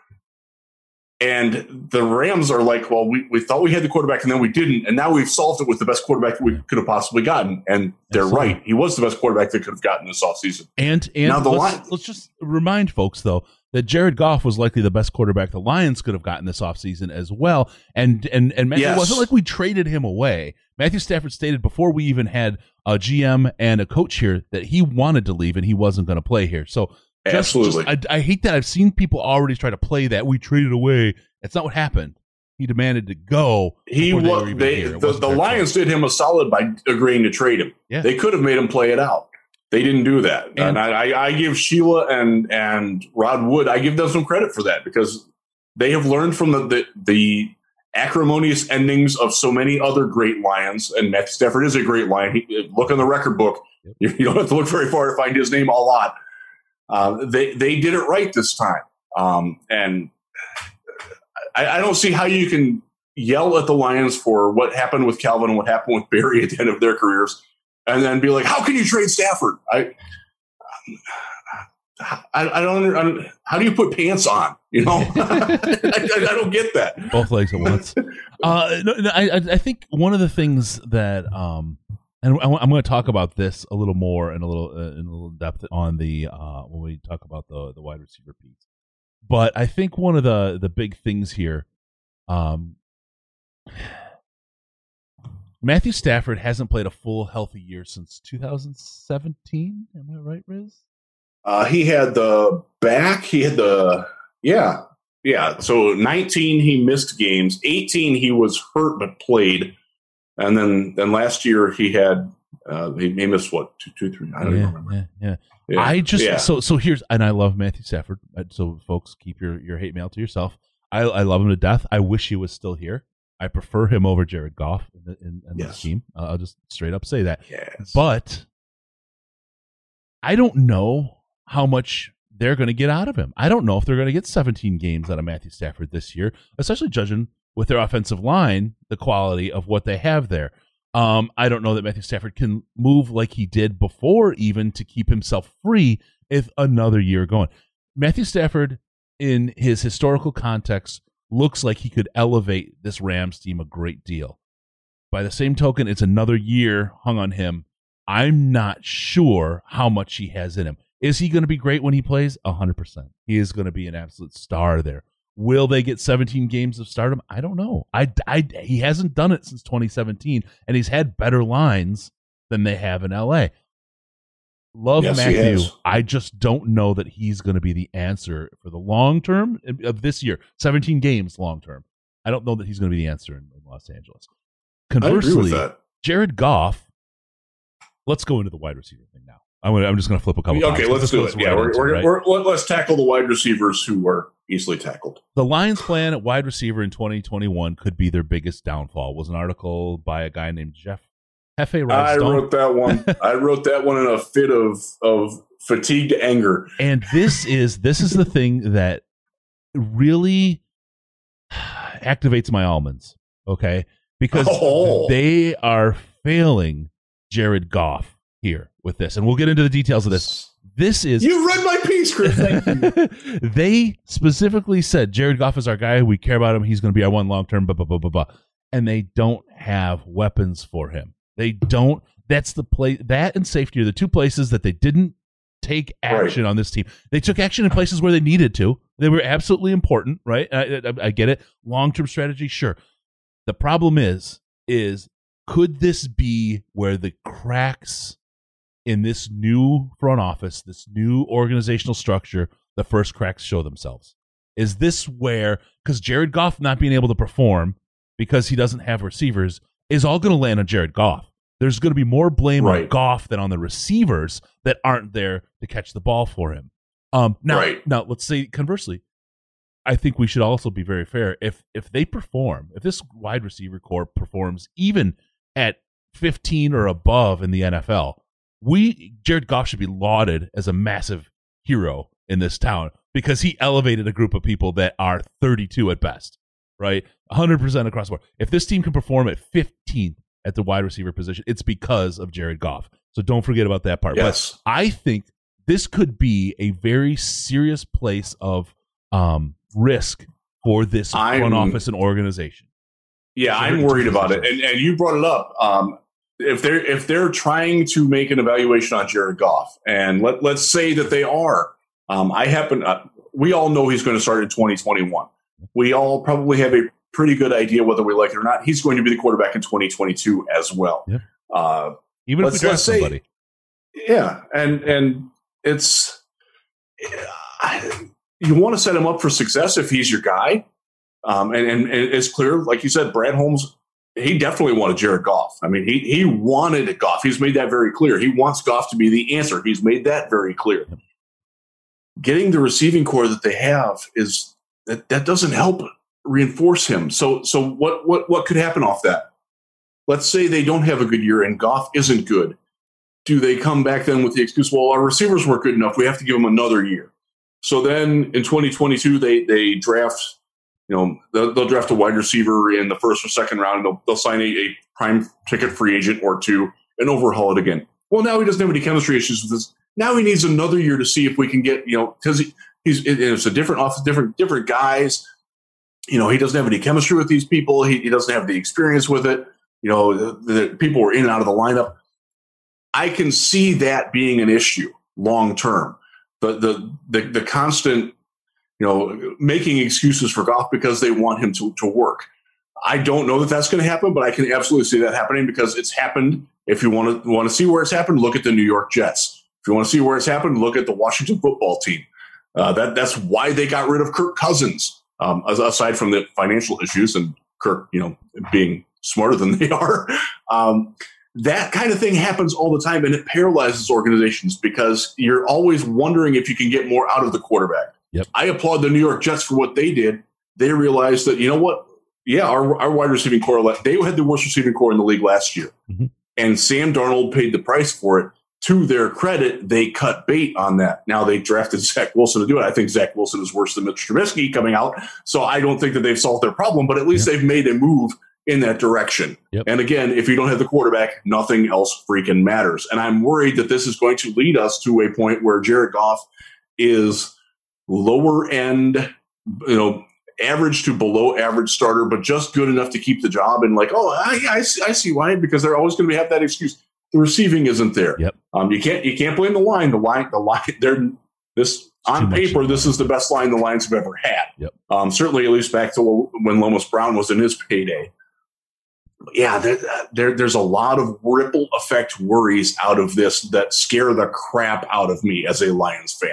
And the Rams are like, well, we, we thought we had the quarterback and then we didn't. And now we've solved it with the best quarterback we could have possibly gotten. And they're Absolutely. right. He was the best quarterback they could have gotten this offseason. And and Now the let's, Lions- let's just remind folks though that Jared Goff was likely the best quarterback the Lions could have gotten this offseason as well. And and and Matthew, Yes. it wasn't like we traded him away. Matthew Stafford stated before we even had a GM and a coach here that he wanted to leave and he wasn't going to play here. So just, Absolutely. just- I, I hate that I've seen people already try to play that we traded away. That's not what happened. He demanded to go. he before they was they, the, the Lions did him a solid by agreeing to trade him. Yeah. They could have made him play it out. They didn't do that. And, And- I, I- give Sheila and and Rod Wood, I give them some credit for that because they have learned from the the, the acrimonious endings of so many other great Lions. And Matthew Stafford is a great Lion. He, look in the record book. You, you don't have to look very far to find his name a lot. Uh, they they did it right this time. Um, and I, I don't see how you can yell at the Lions for what happened with Calvin and what happened with Barry at the end of their careers, and then be like, "How can you trade Stafford?" I, I, I don't, I don't. How do you put pants on? You know, I, I, I don't get that. both legs at once. uh, no, no, I, I I think one of the things that um, and I, am going to talk about this a little more in a little uh, in a little depth on the uh when we talk about the the wide receiver piece. But I think one of the the big things here, um, Matthew Stafford hasn't played a full healthy year since 2017. Am I right, Riz? Uh, he had the back. He had the yeah, yeah. So 19, he missed games. 18, he was hurt but played, and then then last year he had uh, he, he missed what two, two, three. I don't yeah, remember. yeah, yeah. Yeah. I just Yeah. so so here's and I love Matthew Stafford. So folks, keep your your hate mail to yourself. I I love him to death. I wish he was still here. I prefer him over Jared Goff in, the, in, in this Yes. team. Uh, I'll just straight up say that. yes. But I don't know how much they're going to get out of him. I don't know if they're going to get 17 games out of Matthew Stafford this year, especially judging with their offensive line, the quality of what they have there. Um, I don't know that Matthew Stafford can move like he did before, even to keep himself free if another year going. Matthew Stafford, in his historical context, looks like he could elevate this Rams team a great deal. By the same token, it's another year hung on him I'm not sure how much he has in him. Is he going to be great when he plays? 100%. He is going to be an absolute star there. Will they get 17 games of stardom? I don't know. I, I, he hasn't done it since 2017, and he's had better lines than they have in LA. Love Yes, Matthew. I just don't know that he's going to be the answer for the long term uh, of this year. 17 games long term. I don't know that he's going to be the answer in, in Los Angeles. I agree with Conversely. Jared Goff. Let's go into the wide receiver thing now. I'm, gonna, I'm just going to flip a couple. Okay, topics. let's do go it. Yeah, we're, we're, right? we're, let, us tackle the wide receivers who are easily tackled. the Lions' plan at wide receiver in 2021 could be their biggest downfall. Was an article by a guy named Jeff Hefe I wrote that one. I wrote that one in a fit of of fatigued anger. and this is this is the thing that really activates my almonds okay because Oh. they are failing jared goff here with this and we'll get into the details of this this is You read my piece, Chris. Thank you. they specifically said Jared Goff is our guy. We care about him. He's going to be our one long term. Blah blah blah blah blah. And they don't have weapons for him. They don't. That's the play. That and safety are the two places that they didn't take action on this team. They took action in places where they needed to. They were absolutely important, right? I, I, I get it. Long term strategy, sure. The problem is, is could this be where the cracks in this new front office, this new organizational structure, the first cracks show themselves? Is this where, because Jared Goff not being able to perform because he doesn't have receivers, is all going to land on Jared Goff? There's going to be more blame on Goff than on the receivers that aren't there to catch the ball for him. Um, now, Right. now let's say conversely, I think we should also be very fair. If if they perform, if this wide receiver core performs even at 15 or above in the NFL, we Jared Goff should be lauded as a massive hero in this town because he elevated a group of people that are 32 at best, right? 100% across the board. If this team can perform at 15th at the wide receiver position, it's because of Jared Goff. So don't forget about that part. Yes. But I think this could be a very serious place of um, risk for this front I'm- office and organization. Yeah, So I'm worried about it, and and you brought it up. Um, if they're if they're trying to make an evaluation on Jared Goff, and let let's say that they are, um, I happen. Uh, we all know he's going to start in 2021. We all probably have a pretty good idea whether we like it or not. He's going to be the quarterback in 2022 as well. Yep. Uh, Even if we draft say- somebody. yeah, and and it's you want to set him up for success if he's your guy. Um, and, and, and it's clear, like you said, Brad Holmes, he definitely wanted Jared Goff. I mean, he he wanted Goff. He's made that very clear. He wants Goff to be the answer. He's made that very clear. Getting the receiving core that they have is that that doesn't help reinforce him. So so what what what could happen off that? Let's say they don't have a good year and Goff isn't good do they come back then with the excuse, well, our receivers weren't good enough. We have to give them another year. So then in 2022, they they draft, you know, they'll, they'll draft a wide receiver in the first or second round. They'll, they'll sign a, a prime ticket free agent or two and overhaul it again. Well, now he doesn't have any chemistry issues with this. Now he needs another year to see if we can get, you know, because he, he's it- it's a different office, different different guys. You know, he doesn't have any chemistry with these people. He, he doesn't have the experience with it. You know, the, the people were in and out of the lineup. I can see that being an issue long term. The, the the the constant, you know, making excuses for Goff because they want him to to work. I don't know that that's going to happen, but I can absolutely see that happening because it's happened. If you want to want to see where it's happened, look at the New York Jets. If you want to see where it's happened, look at the Washington football team. Uh, that that's why they got rid of Kirk Cousins. Um, aside from the financial issues and Kirk, you know, being smarter than they are. Um, that kind of thing happens all the time and it paralyzes organizations because you're always wondering if you can get more out of the quarterback. Yep. I applaud the New York Jets for what they did. They realized that, you know what? Yeah, our, our wide receiving core, they had the worst receiving core in the league last year. Mhm. And Sam Darnold paid the price for it. To their credit, they cut bait on that. Now they drafted Zach Wilson to do it. I think Zach Wilson is worse than Mitch Trubisky coming out. So I don't think that they've solved their problem, but at least they've made a move in that direction. Yep. And again, if you don't have the quarterback, nothing else freaking matters. And I'm worried that this is going to lead us to a point where Jared Goff is lower end, you know, average to below average starter, but just good enough to keep the job. And like, oh, I, I, see, I see why, because they're always going to have that excuse. The receiving isn't there. Yep. Um, you can't you can't blame the line. The line the line they're this on paper this is the best line the Lions have ever had. Yep. Um, certainly at least back to when Lomas Brown was in his payday. Yeah, there, there, there's a lot of ripple effect worries out of this that scare the crap out of me as a Lions fan.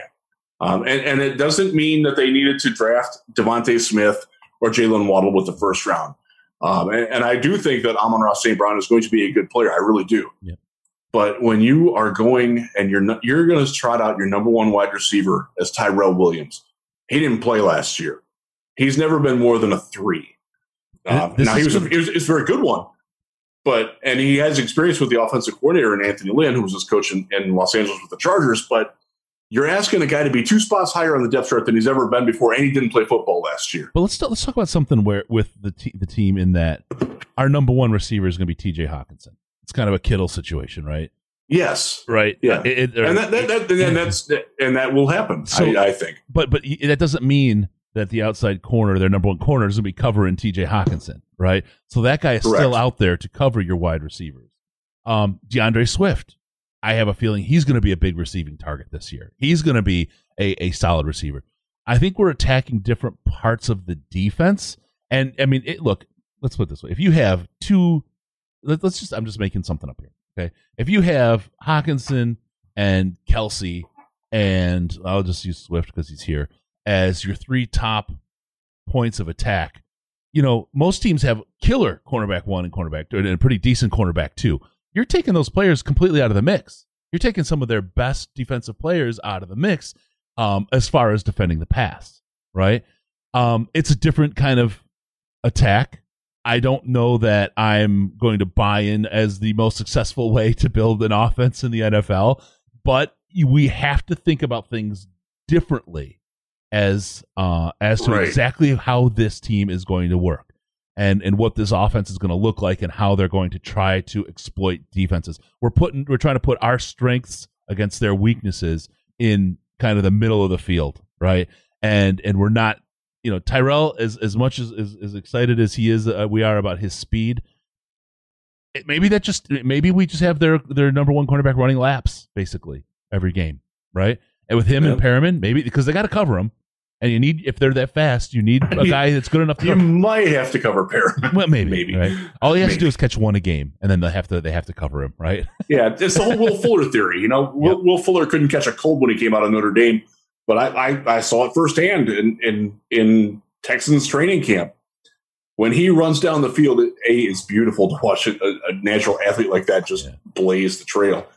Um, and, and it doesn't mean that they needed to draft DeVonta Smith or Jaylen Waddle with the first round. Um, and, and I do think that Amon-Ra St. Brown is going to be a good player. I really do. Yep. But when you are going and you're not, you're going to trot out your number one wide receiver as Tyrell Williams. He didn't play last year. He's never been more than a three. Um, now he was, a, he was, a very good one, but and he has experience with the offensive coordinator and Anthony Lynn, who was his coach in, in Los Angeles with the Chargers. But you're asking a guy to be two spots higher on the depth chart than he's ever been before, and he didn't play football last year. But let's let's talk about something where with the te- the team in that our number one receiver is going to be T.J. Hockenson. It's kind of a Kittle situation, right? Yes, Right. Yeah. It- it- and that, that, that and that's and that will happen. So- I, I think. but but that doesn't mean that the outside corner, their number one corner, is going to be covering T.J. Hockenson, right? So that guy is Correct. still out there to cover your wide receivers. Um, D'Andre Swift, I have a feeling he's going to be a big receiving target this year. He's going to be a, a solid receiver. I think we're attacking different parts of the defense, and I mean, it, look, let's put it this way: if you have two, let, let's just, I'm just making something up here, okay? If you have Hockenson and Kelce, and I'll just use Swift because he's here as your three top points of attack. You know, most teams have killer cornerback one and cornerback two, and a pretty decent cornerback two. You're taking those players completely out of the mix. You're taking some of their best defensive players out of the mix um, as far as defending the pass, right? Um, it's a different kind of attack. I don't know that I'm going to buy in as the most successful way to build an offense in the NFL, but we have to think about things differently as uh, as to Right. exactly how this team is going to work and and what this offense is going to look like and how they're going to try to exploit defenses. We're putting we're trying to put our strengths against their weaknesses in kind of the middle of the field, right? And and we're not, you know, Tyrell as as much as as, as excited as he is, uh, we are about his speed. It, maybe that just maybe we just have their their number one cornerback running laps basically every game, right? And with him and Yep. Perriman, maybe because they got to cover him, and you need if they're that fast, you need a guy that's good enough to You cover. might have to cover pair. Well, maybe, Maybe. right? All he has to do is catch one a game, and then they have to they have to cover him, right? Yeah, it's the whole Will Fuller theory. You know, Will, Will Fuller couldn't catch a cold when he came out of Notre Dame, but I, I, I saw it firsthand in, in in Texans training camp. When he runs down the field, it, a it's beautiful to watch a, a natural athlete like that just Yeah. blaze the trail.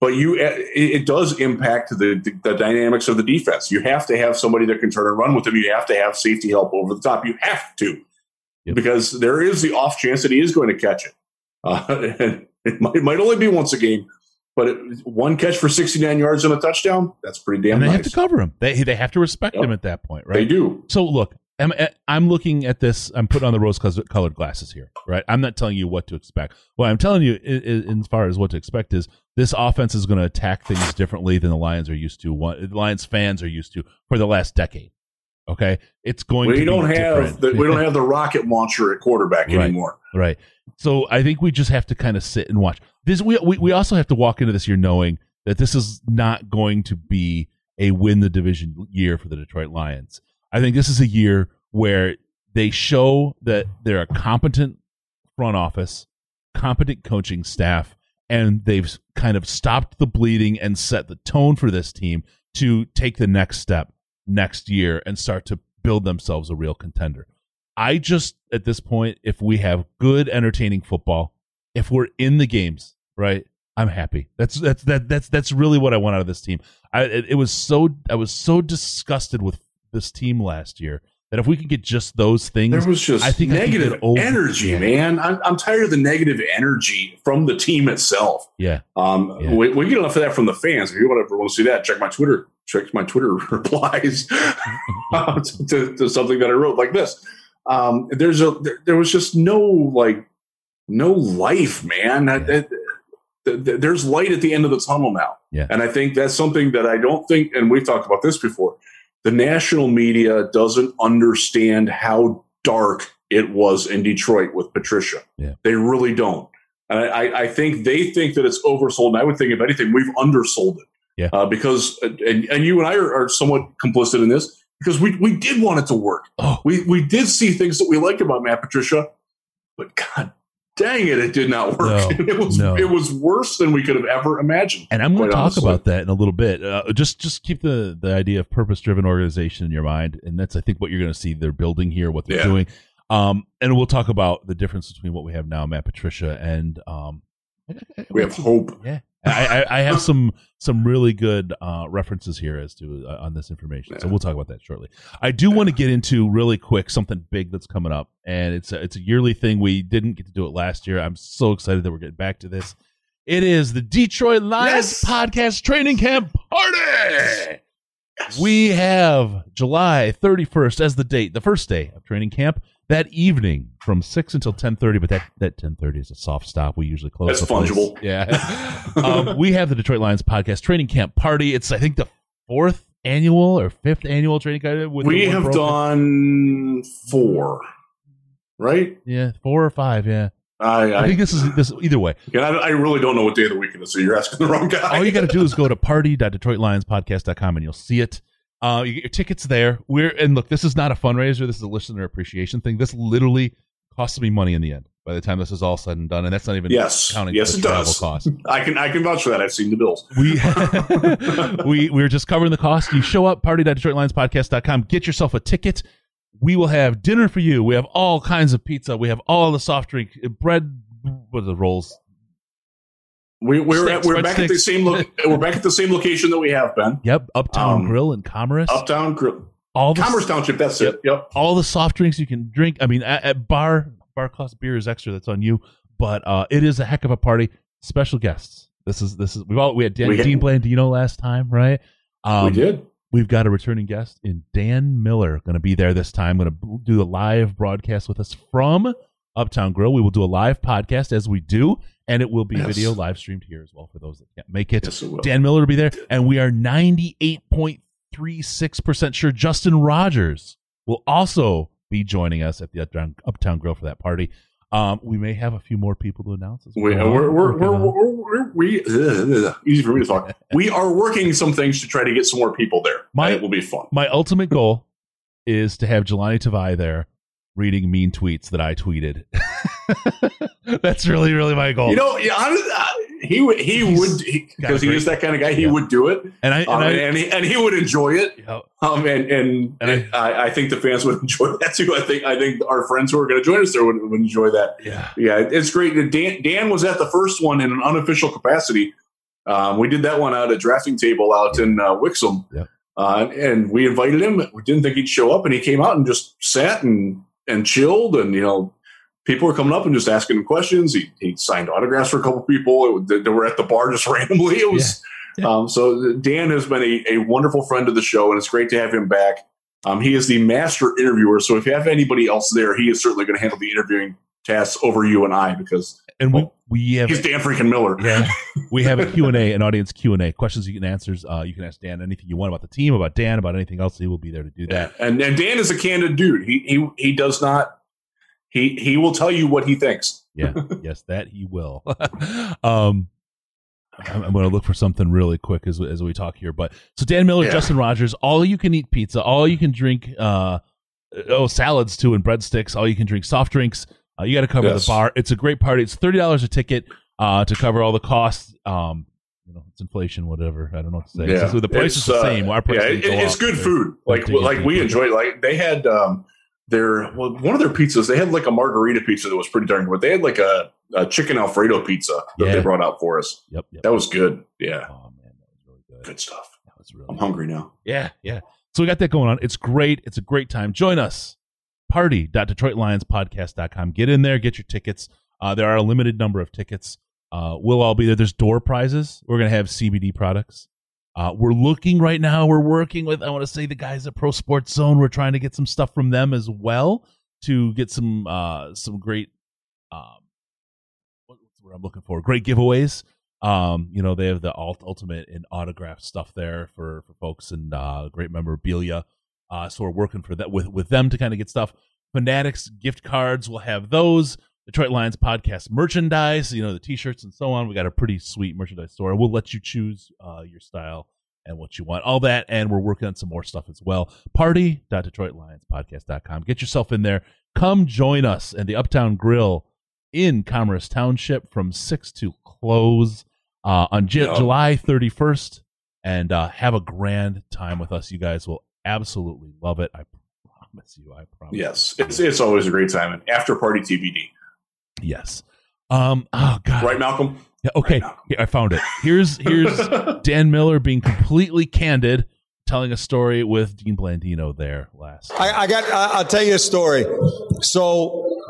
But you, it, it does impact the, the the dynamics of the defense. You have to have somebody that can turn and run with him. You have to have safety help over the top. You have to, Yep. because there is the off chance that he is going to catch it. Uh, and it might, it might only be once a game, but it, one catch for 69 yards and a touchdown, that's pretty damn and they nice. have to cover him. They they have to respect Yep. him at that point, right? They do. So look, I'm eh, I'm looking at this. I'm putting on the rose colored glasses here, right? I'm not telling you what to expect. What I'm telling you, as far as what to expect, is this offense is going to attack things differently than the Lions are used to. What the Lions fans are used to for the last decade. Okay, it's going. We to don't be have different. the, we don't have the rocket launcher at quarterback Right. anymore. Right. So I think we just have to kind of sit and watch. This we, we we also have to walk into this year knowing that this is not going to be a win the division year for the Detroit Lions. I think this is a year where they show that they're a competent front office, competent coaching staff, and they've kind of stopped the bleeding and set the tone for this team to take the next step next year and start to build themselves a real contender. I just at this point, if we have good, entertaining football, if we're in the games, right, I'm happy. That's that's that that's that's really what I want out of this team. I it, it was so I was so disgusted with this team last year that if we could get just those things, There was just I think negative get over- energy, Yeah. man. I'm, I'm tired of the negative energy from the team itself. yeah, Um, Yeah. we, we get enough of that from the fans. If you want to, want to see that, check my Twitter. Check my Twitter replies to, to something that I wrote like this. Um, there's a there, there was just no like no life, man. That- th- th- there's light at the end of the tunnel now, Yeah. and I think that's something that I don't think, and we've talked about this before. The national media doesn't understand how dark it was in Detroit with Patricia. Yeah. They really don't. And I, I, I think they think that it's oversold. And I would think, if anything, we've undersold it. Yeah. Uh, because, and, and you and I are, are somewhat complicit in this because we, we did want it to work. Oh. We, we did see things that we liked about Matt Patricia, but God dang it, it did not work. No, it was no. it was worse than we could have ever imagined. And I'm going to talk honestly. about that in a little bit. Uh, just just keep the the idea of purpose driven organization in your mind, and that's I think what you're going to see they're building here, what they're Yeah. doing. Um, and we'll talk about the difference between what we have now, Matt Patricia, and um, We have hope. Yeah, I, I, I have some some really good uh, references here as to uh, on this information, so we'll talk about that shortly. I do want to get into really quick something big that's coming up, and it's a, it's a yearly thing. We didn't get to do it last year. I'm so excited that we're getting back to this. It is the Detroit Lions Yes! Podcast Training Camp Party. We have July 31st as the date, the first day of training camp. That evening from six until ten thirty, but that that ten thirty is a soft stop. We usually close. That's the place. fungible. Yeah. um, we have the Detroit Lions podcast training camp party. It's I think the fourth annual or fifth annual training camp. With we have broken- done four, right? yeah four or five. Yeah, I, I, I, think this is this either way. and I, I really don't know what day of the week it is, so you're asking the wrong guy. All you got to do is go to party.detroitlionspodcast.com and you'll see it. Uh, you get your tickets there. We're and look, this is not a fundraiser. This is a listener appreciation thing. This literally costs me money in the end. By the time this is all said and done, and that's not even Yes. counting Yes, the it travel does. cost. I can I can vouch for that. I've seen the bills. We we we're just covering the cost. You show up party.detroitlionspodcast.com, get yourself a ticket. We will have dinner for you. We have all kinds of pizza. We have all the soft drink, bread, what are the rolls? We, we're Sticks, at, we're back at the same look. we're back at the same location that we have been. Yep, Uptown Um, Grill in Commerce. Uptown Grill, all the Commerce Township. That's it. Yep. all the soft drinks you can drink. I mean, at, at bar bar cost beer is extra. That's on you. But uh, it is a heck of a party. Special guests. This is this is we've all we had Dan, We Dean Blandino last time, right? Um, we did. We've got a returning guest in Dan Miller going to be there this time. Going to do a live broadcast with us from Uptown Grill. We will do a live podcast as we do, and it will be Yes. video live streamed here as well for those that can't make it. Yes, it. Dan Miller will be there, and we are ninety eight point three six percent sure Justin Rogers will also be joining us at the Uptown, Uptown Grill for that party. Um, we may have a few more people to announce. As well. We, on. we're, we're, we ugh, easy for me to talk. We are working some things to try to get some more people there. My- it will be fun. my ultimate goal is to have Jahlani Tavai there reading mean tweets that I tweeted. That's really, really my goal. You know, yeah, uh, he would he He's would because he is that kind of guy. He Yeah. would do it, and I, and um, I, and, he, and he would enjoy it. yeah, Um, and and, And I- I, think the fans would enjoy that too. I think I think our friends who are going to join us there would, would enjoy that. yeah. Yeah, it's great. Dan, Dan was at the first one in an unofficial capacity. Um, we did that one out at drafting table out in uh, Wixom, Yep. uh, and we invited him. We didn't think he'd show up, and he came out and just sat and and chilled. And you know, people were coming up and just asking him questions. He he signed autographs for a couple people that that were at the bar just randomly. It was Yeah. Um, so Dan has been a, a wonderful friend of the show, and it's great to have him back. Um, he is the master interviewer, so if you have anybody else there, he is certainly going to handle the interviewing tasks over you and I because And we, we have he's Dan freaking Miller. yeah, we have a Q&A, an audience Q&A, questions you can answers. Uh, you can ask Dan anything you want about the team, about Dan, about anything else. He will be there to do that. And and Dan is a candid dude. He he he does not he he will tell you what he thinks. Yeah, yes, that he will. um, I'm, I'm going to look for something really quick as as we talk here. But so Dan Miller, Yeah. Justin Rogers, all you can eat pizza, all you can drink. Uh, oh, salads too, and breadsticks. All you can drink soft drinks. Uh, you got to cover Yes. the bar. It's a great party. It's thirty dollars a ticket uh, to cover all the costs. Um, you know, it's inflation, whatever. I don't know what to say. Yeah. So the price It's, is the uh, same. Our price yeah, it- it's good food. Like like we enjoy. Like they had um their well one of their pizzas. They had like a margarita pizza that was pretty darn good. They had like a, a chicken alfredo pizza that Yeah. they brought out for us. Yep. yep. That was good. Yeah, oh man, that was really good. good stuff. That was really I'm good. hungry now. Yeah, yeah. So we got that going on. It's great. It's a great time. Join us. Party.DetroitLionsPodcast.com. Get in there, get your tickets. Uh, there are a limited number of tickets. Uh, we'll all be there. There's door prizes. We're going to have CBD products. Uh, we're looking right now. We're working with, I want to say, the guys at Pro Sports Zone. We're trying to get some stuff from them as well to get some uh, some great, um, what's word I'm looking for? Great giveaways. Um, you know, they have the alt, ultimate and autograph stuff there for for folks and uh, great memorabilia. Uh, so we're working for that with with them to kind of get stuff. Fanatics gift cards, we'll have those. Detroit Lions podcast merchandise, you know, the t-shirts and so on. We got a pretty sweet merchandise store. We'll let you choose uh, your style and what you want. All that, and we're working on some more stuff as well. Party.DetroitLionsPodcast.com. Get yourself in there. Come join us in the Uptown Grill in Commerce Township from 6 to close uh, on J- Yeah. July 31st and uh, have a grand time with us. You guys will absolutely love it. I promise you. I promise. Yes, it's it's always a great time. And after party TBD, Yes. Um. Oh God. right, Malcolm? Yeah, okay. Right now. Yeah, I found it. Here's here's Dan Miller being completely candid, telling a story with Dean Blandino there last. I, I got. I, I'll tell you a story. So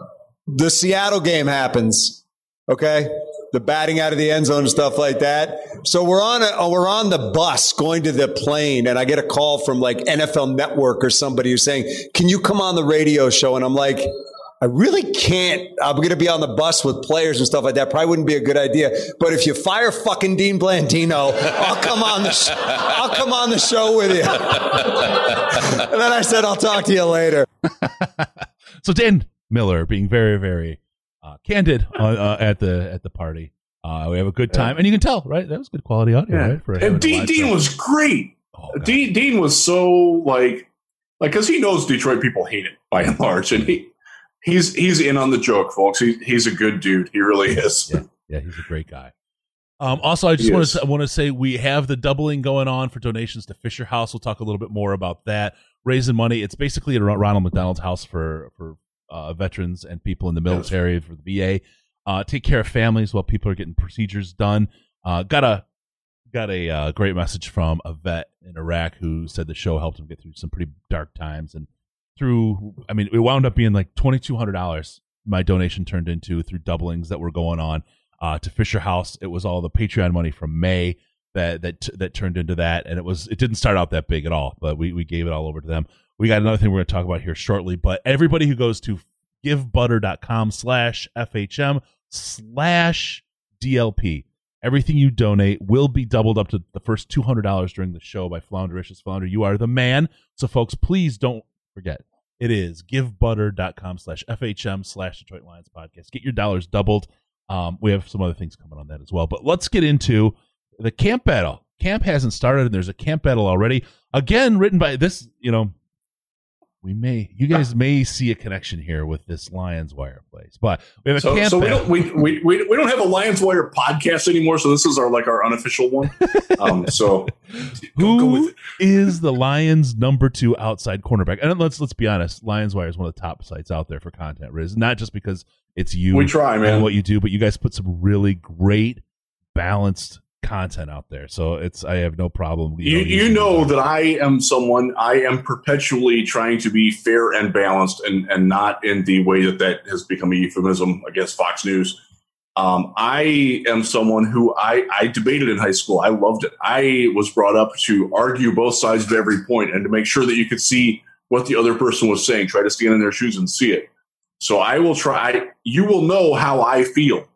the Seattle game happens. Okay, the batting out of the end zone and stuff like that. So we're on a we're on the bus going to the plane, and I get a call from like NFL Network or somebody who's saying, "Can you come on the radio show?" And I'm like. I really can't. I'm going to be on the bus with players and stuff like that. Probably wouldn't be a good idea. But if you fire fucking Dean Blandino, I'll come on the sh- I'll come on the show with you. and then I said, I'll talk to you later. So Dan Miller being very very uh, candid on, uh, at the at the party. Uh, we have a good time, and you can tell, right? That was good quality audio, right? For and Dean, Dean was great. Oh, Dean, Dean was so like, like, because he knows Detroit people hate it by and large, and he he's he's in on the joke, folks. He, he's a good dude. He really is. Yeah. Yeah, he's a great guy. Um, also, I just want to I want to say we have the doubling going on for donations to Fisher House. We'll talk a little bit more about that. Raising money. It's basically at Ronald McDonald's house for for uh, veterans and people in the military for the VA. Uh, take care of families while people are getting procedures done. Uh, got a got a uh, great message from a vet in Iraq who said the show helped him get through some pretty dark times and through. I mean, it wound up being like twenty two hundred dollars. My donation turned into through doublings that were going on uh, to Fisher House. It was all the Patreon money from May that that that turned into that, and it was it didn't start out that big at all, but we we gave it all over to them. We got another thing we're going to talk about here shortly, but everybody who goes to givebutter.com slash FHM slash DLP. Everything you donate will be doubled up to the first $200 during the show by Floundericious Flounder. You are the man. So, folks, please don't forget. It is givebutter.com slash FHM slash Detroit Lions podcast. Get your dollars doubled. Um, we have some other things coming on that as well. But let's get into the camp battle. Camp hasn't started, and there's a camp battle already. Again, written by this, you know, we may, you guys may see a connection here with this Lions Wire place, but we have a So, camp so we don't we, we, we, we don't have a Lions Wire podcast anymore. So this is our like our unofficial one. Um, so go, go with Who it. is the Lions' number two outside cornerback? And let's let's be honest, Lions Wire is one of the top sites out there for content. Riz, not just because it's you We try, and man. what you do, but you guys put some really great, balanced content out there. So it's I have no problem. You, you using know that I am someone I am perpetually trying to be fair and balanced and, and not in the way that that has become a euphemism against Fox News. Um, I am someone who I, I debated in high school. I loved it. I was brought up to argue both sides of every point and to make sure that you could see what the other person was saying. Try to stand in their shoes and see it. So I will try. You will know how I feel,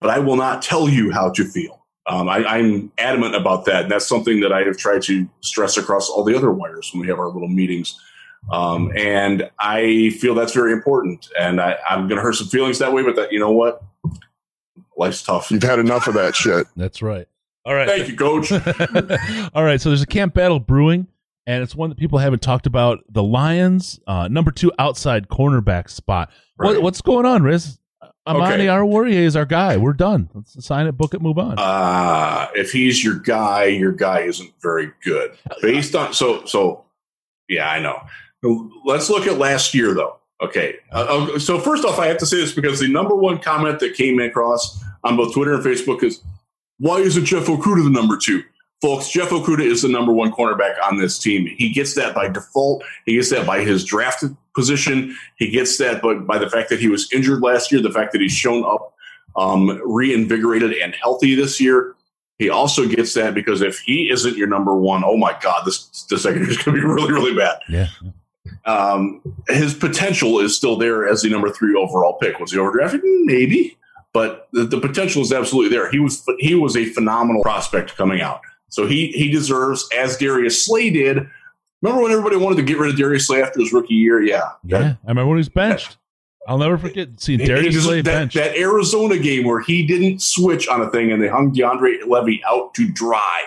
but I will not tell you how to feel. Um, I, I'm adamant about that. And that's something that I have tried to stress across all the other wires when we have our little meetings. Um, and I feel that's very important. And I, I'm going to hurt some feelings that way, but that, you know what? Life's tough. You've had enough of that shit. That's right. All right. Thank you, coach. All right, so there's a camp battle brewing, and it's one that people haven't talked about. The Lions, uh, number two outside cornerback spot. What, what's going on, Riz? Amani Okay. Oruwariye is our guy. We're done. Let's sign it, book it, move on. Uh, if he's your guy, your guy isn't very good. Based on so so, yeah, I know. Let's look at last year though. Okay, uh, uh, so first off, I have to say this because the number one comment that came across on both Twitter and Facebook is, "Why isn't Jeff Okudah the number two? Folks, Jeff Okudah is the number one cornerback on this team. He gets that by default. He gets that by his drafted position. He gets that by, by the fact that he was injured last year, the fact that he's shown up um, reinvigorated and healthy this year. He also gets that because if he isn't your number one, oh my God, this the secondary is going to be really, really bad. yeah. Um, his potential is still there as the number three overall pick. Was he overdrafted? Maybe, but the, the potential is absolutely there. He was he was a phenomenal prospect coming out. So he he deserves, as Darius Slay did. Remember when everybody wanted to get rid of Darius Slay after his rookie year? Yeah, Yeah. I remember when he was benched. I'll never forget seeing He- he Darius just- Slay that, bench. that Arizona game where he didn't switch on a thing and they hung DeAndre Levy out to dry.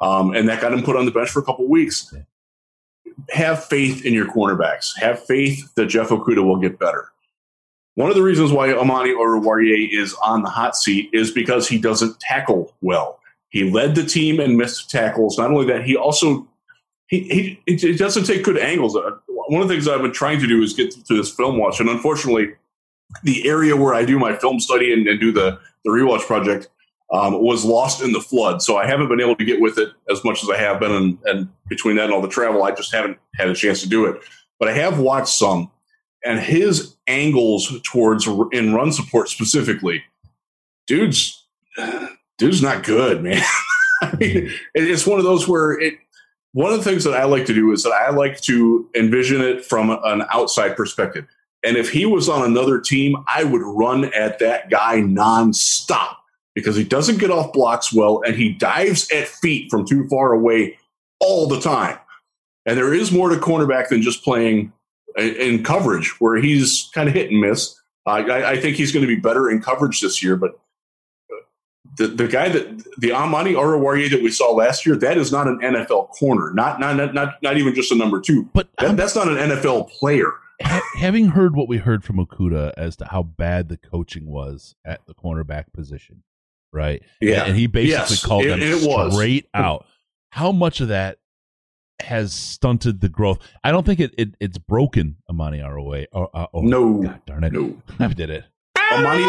Um, and that got him put on the bench for a couple weeks. Have faith in your cornerbacks. Have faith that Jeff Okudah will get better. One of the reasons why Amani Oruwariye is on the hot seat is because he doesn't tackle well. He led the team in missed tackles. Not only that, he also he, he, doesn't take good angles. Uh, One of the things I've been trying to do is get to this film watch, and unfortunately, the area where I do my film study and, and do the the rewatch project um, was lost in the flood. So I haven't been able to get with it as much as I have been, and, and between that and all the travel, I just haven't had a chance to do it. But I have watched some, and his angles towards in run support specifically, dude's dude's not good, man. I mean, mm-hmm. it's one of those where it. One of the things that I like to do is that I like to envision it from an outside perspective. And if he was on another team, I would run at that guy nonstop because he doesn't get off blocks well and he dives at feet from too far away all the time. And there is more to cornerback than just playing in- coverage, where he's kind of hit and miss. I, I think he's going to be better in coverage this year, but the, the guy that the Amani Oruwariye that we saw last year, that is not an NFL corner, not not not not, not even just a number two. but That, that's not an NFL player. ha- having heard what we heard from Okudah as to how bad the coaching was at the cornerback position, right? Yeah, and he basically Yes, called it- them it was. straight out. How much of that has stunted the growth? I don't think it, it it's broken Amani ROA. Or, uh, oh, No. God darn it, No, I did it. Amani.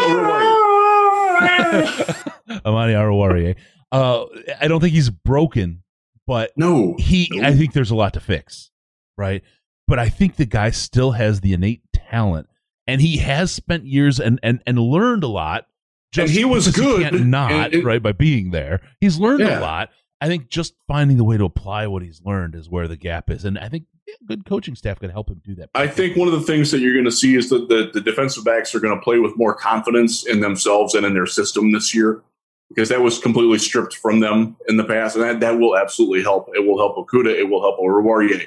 Amani Oruwariye. Uh, I don't think he's broken, but No, he No. I think there's a lot to fix, right? But I think the guy still has the innate talent, and he has spent years and and and learned a lot. And he was good, can't not and- and- right by being there. He's learned Yeah. a lot. I think just finding the way to apply what he's learned is where the gap is, and I think yeah, good coaching staff could help him do that. I think one of the things that you're going to see is that the, the defensive backs are going to play with more confidence in themselves and in their system this year because that was completely stripped from them in the past, and that, that will absolutely help. It will help Okudah. It will help Oruwariye.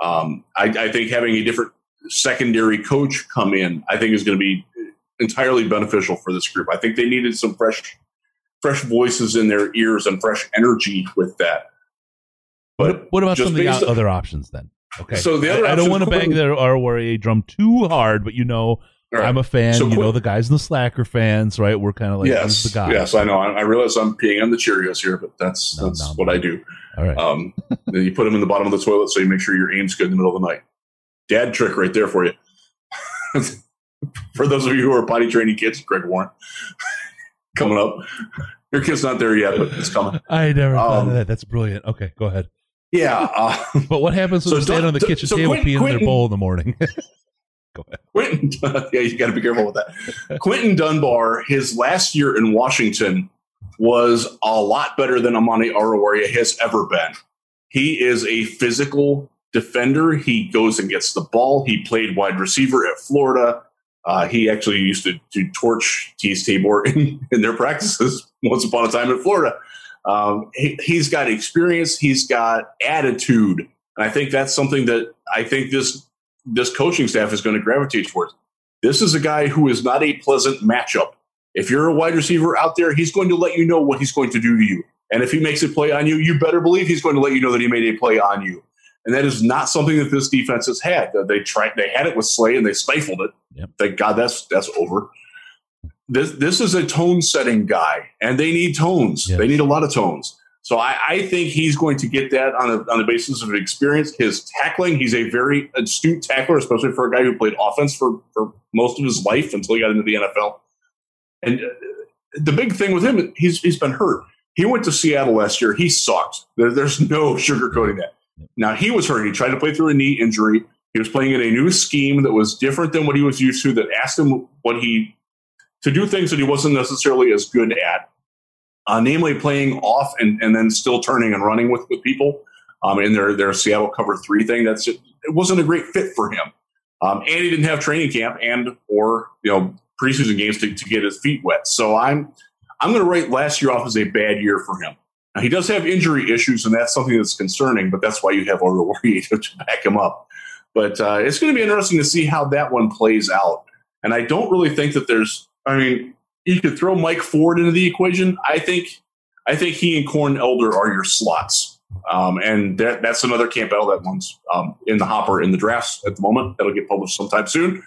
Um, I, I think having a different secondary coach come in, I think is going to be entirely beneficial for this group. I think they needed some fresh, fresh voices in their ears and fresh energy with that. But what about some of the on- other options then? Okay, So the other I, I don't want to bang their RWA drum too hard, but you know, right. I'm a fan. So you know, the guys in the Slacker fans, right? We're kind of like yes, the guy. yes, I know. I, I realize I'm peeing on the Cheerios here, but that's No, that's no, what no. I do. All right. Um, then you put them in the bottom of the toilet so you make sure your aim's good in the middle of the night. Dad trick right there for you. for those of you who are potty training kids, Greg Warren coming up. Your kid's not there yet, but it's coming. I never thought um, of that. That's brilliant. Okay, go ahead. Yeah, uh, But what happens when So they stand on the kitchen so table Quinton- peeing in their bowl in the morning? go ahead. Quinton. yeah, you got to be careful with that. Quinton Dunbar, his last year in Washington was a lot better than Amani Oruwariye has ever been. He is a physical defender. He goes and gets the ball. He played wide receiver at Florida. Uh, he actually used to, to torch Teez Tabor in, in their practices once upon a time in Florida. Um, he, he's got experience. He's got attitude. And I think that's something that I think this this coaching staff is going to gravitate towards. This is a guy who is not a pleasant matchup. If you're a wide receiver out there, he's going to let you know what he's going to do to you. And if he makes a play on you, you better believe he's going to let you know that he made a play on you. And that is not something that this defense has had. They tried, they had it with Slay and they stifled it. Yep. Thank God that's that's over. This this is a tone setting guy, and they need tones. They need a lot of tones. So I, I think he's going to get that on a, on the basis of experience. His tackling, he's a very astute tackler, especially for a guy who played offense for, for most of his life until he got into the NFL. And uh, the big thing with him, he's he's been hurt. He went to Seattle last year. He sucked. There, there's no sugarcoating that. Now he was hurt. He tried to play through a knee injury. He was playing in a new scheme that was different than what he was used to. That asked him what he to do things that he wasn't necessarily as good at. Uh, namely, playing off and, and then still turning and running with, with people um, in their their Seattle cover three thing. That's just, it wasn't a great fit for him. Um, and he didn't have training camp and or you know preseason games to, to get his feet wet. So I'm I'm going to write last year off as a bad year for him. Now, he does have injury issues, and that's something that's concerning. But that's why you have Oruwariye to back him up. But uh, it's going to be interesting to see how that one plays out. And I don't really think that there's. I mean, you could throw Mike Ford into the equation. I think. I think he and Corn Elder are your slots. Um, and that, that's another Campbell that one's um, in the hopper in the drafts at the moment. That'll get published sometime soon,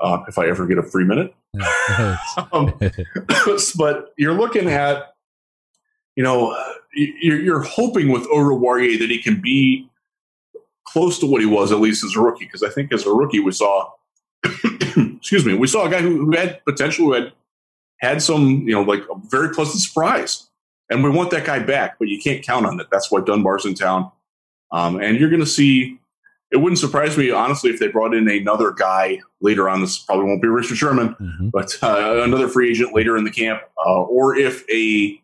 uh, if I ever get a free minute. um, but you're looking at, you know, you're, you're hoping with Oruwariye that he can be close to what he was at least as a rookie. Because I think as a rookie we saw, excuse me, we saw a guy who, who had potential, who had had some, you know, like a very pleasant surprise and we want that guy back, but you can't count on it. That's why Dunbar's in town. Um, and you're going to see, it wouldn't surprise me, honestly, if they brought in another guy later on. This probably won't be Richard Sherman, mm-hmm. but uh, another free agent later in the camp. Uh, or if a,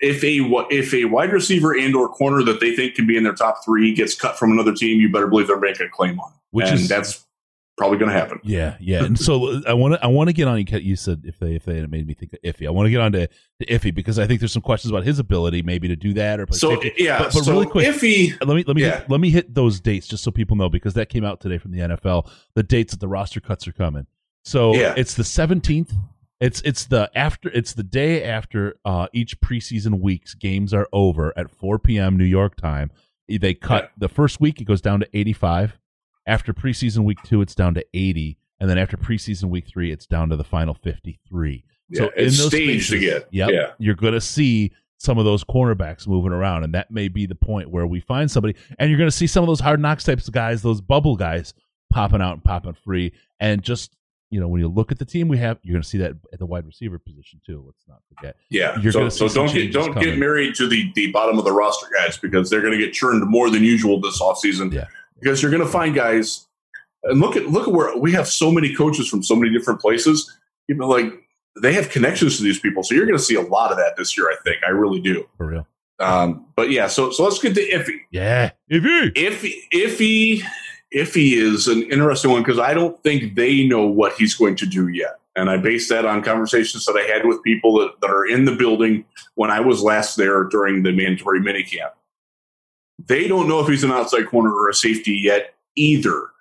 if a if a wide receiver and or corner that they think can be in their top three gets cut from another team, you better believe they're making a claim on. It. Which and is that's probably going to happen. Yeah, yeah. And so uh, I want to I want to get on. You said if they if they made me think of Iffy, I want to get on to, to Iffy because I think there's some questions about his ability maybe to do that or play so safety. yeah. But, but so really quick, Iffy. Let me let me yeah. hit, let me hit those dates just so people know because that came out today from the NFL. The dates that the roster cuts are coming. So yeah. it's the 17th. It's it's the after it's the day after uh, each preseason week's games are over at 4 p.m. New York time. They cut the first week it goes down to 85. After preseason week two, it's down to 80 and then after preseason week three, it's down to the final 53. Yeah, so in those staged again. Yep, yeah, you're going to see some of those cornerbacks moving around, and that may be the point where we find somebody, and you're going to see some of those hard knocks types of guys, those bubble guys, popping out and popping free, and just you know when you look at the team we have, you're going to see that at the wide receiver position too. Let's not forget. Yeah, you're so, so don't get don't coming. get married to the the bottom of the roster guys because they're going to get churned more than usual this offseason. Yeah, because you're going to find guys and look at look at where we have so many coaches from so many different places. You know, like they have connections to these people, so you're going to see a lot of that this year. I think I really do. For real. Um, but yeah, so so let's get to Iffy. Yeah, Iffy. Iffy, Iffy, Iffy is an interesting one because I don't think they know what he's going to do yet, and I base that on conversations that I had with people that, that are in the building when I was last there during the mandatory minicamp. They don't know if he's an outside corner or a safety yet either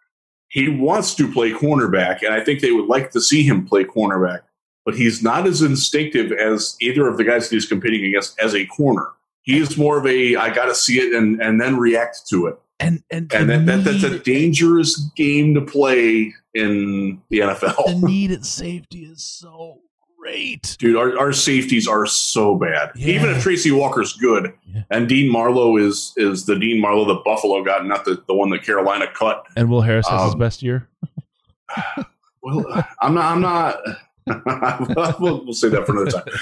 he wants to play cornerback, and I think they would like to see him play cornerback, but he's not as instinctive as either of the guys that he's competing against as a corner. He is more of a I got to see it and and then react to it. And and, and that, that, that's a dangerous game to play in the NFL. The need at safety is so great. Dude, our, our safeties are so bad. Yeah. Even if Tracy Walker's good yeah. and Dean Marlowe is is the Dean Marlowe that Buffalo got, not the, the one that Carolina cut. And Will Harris has um, his best year. well, I'm not. I'm not. we'll, we'll say that for another time.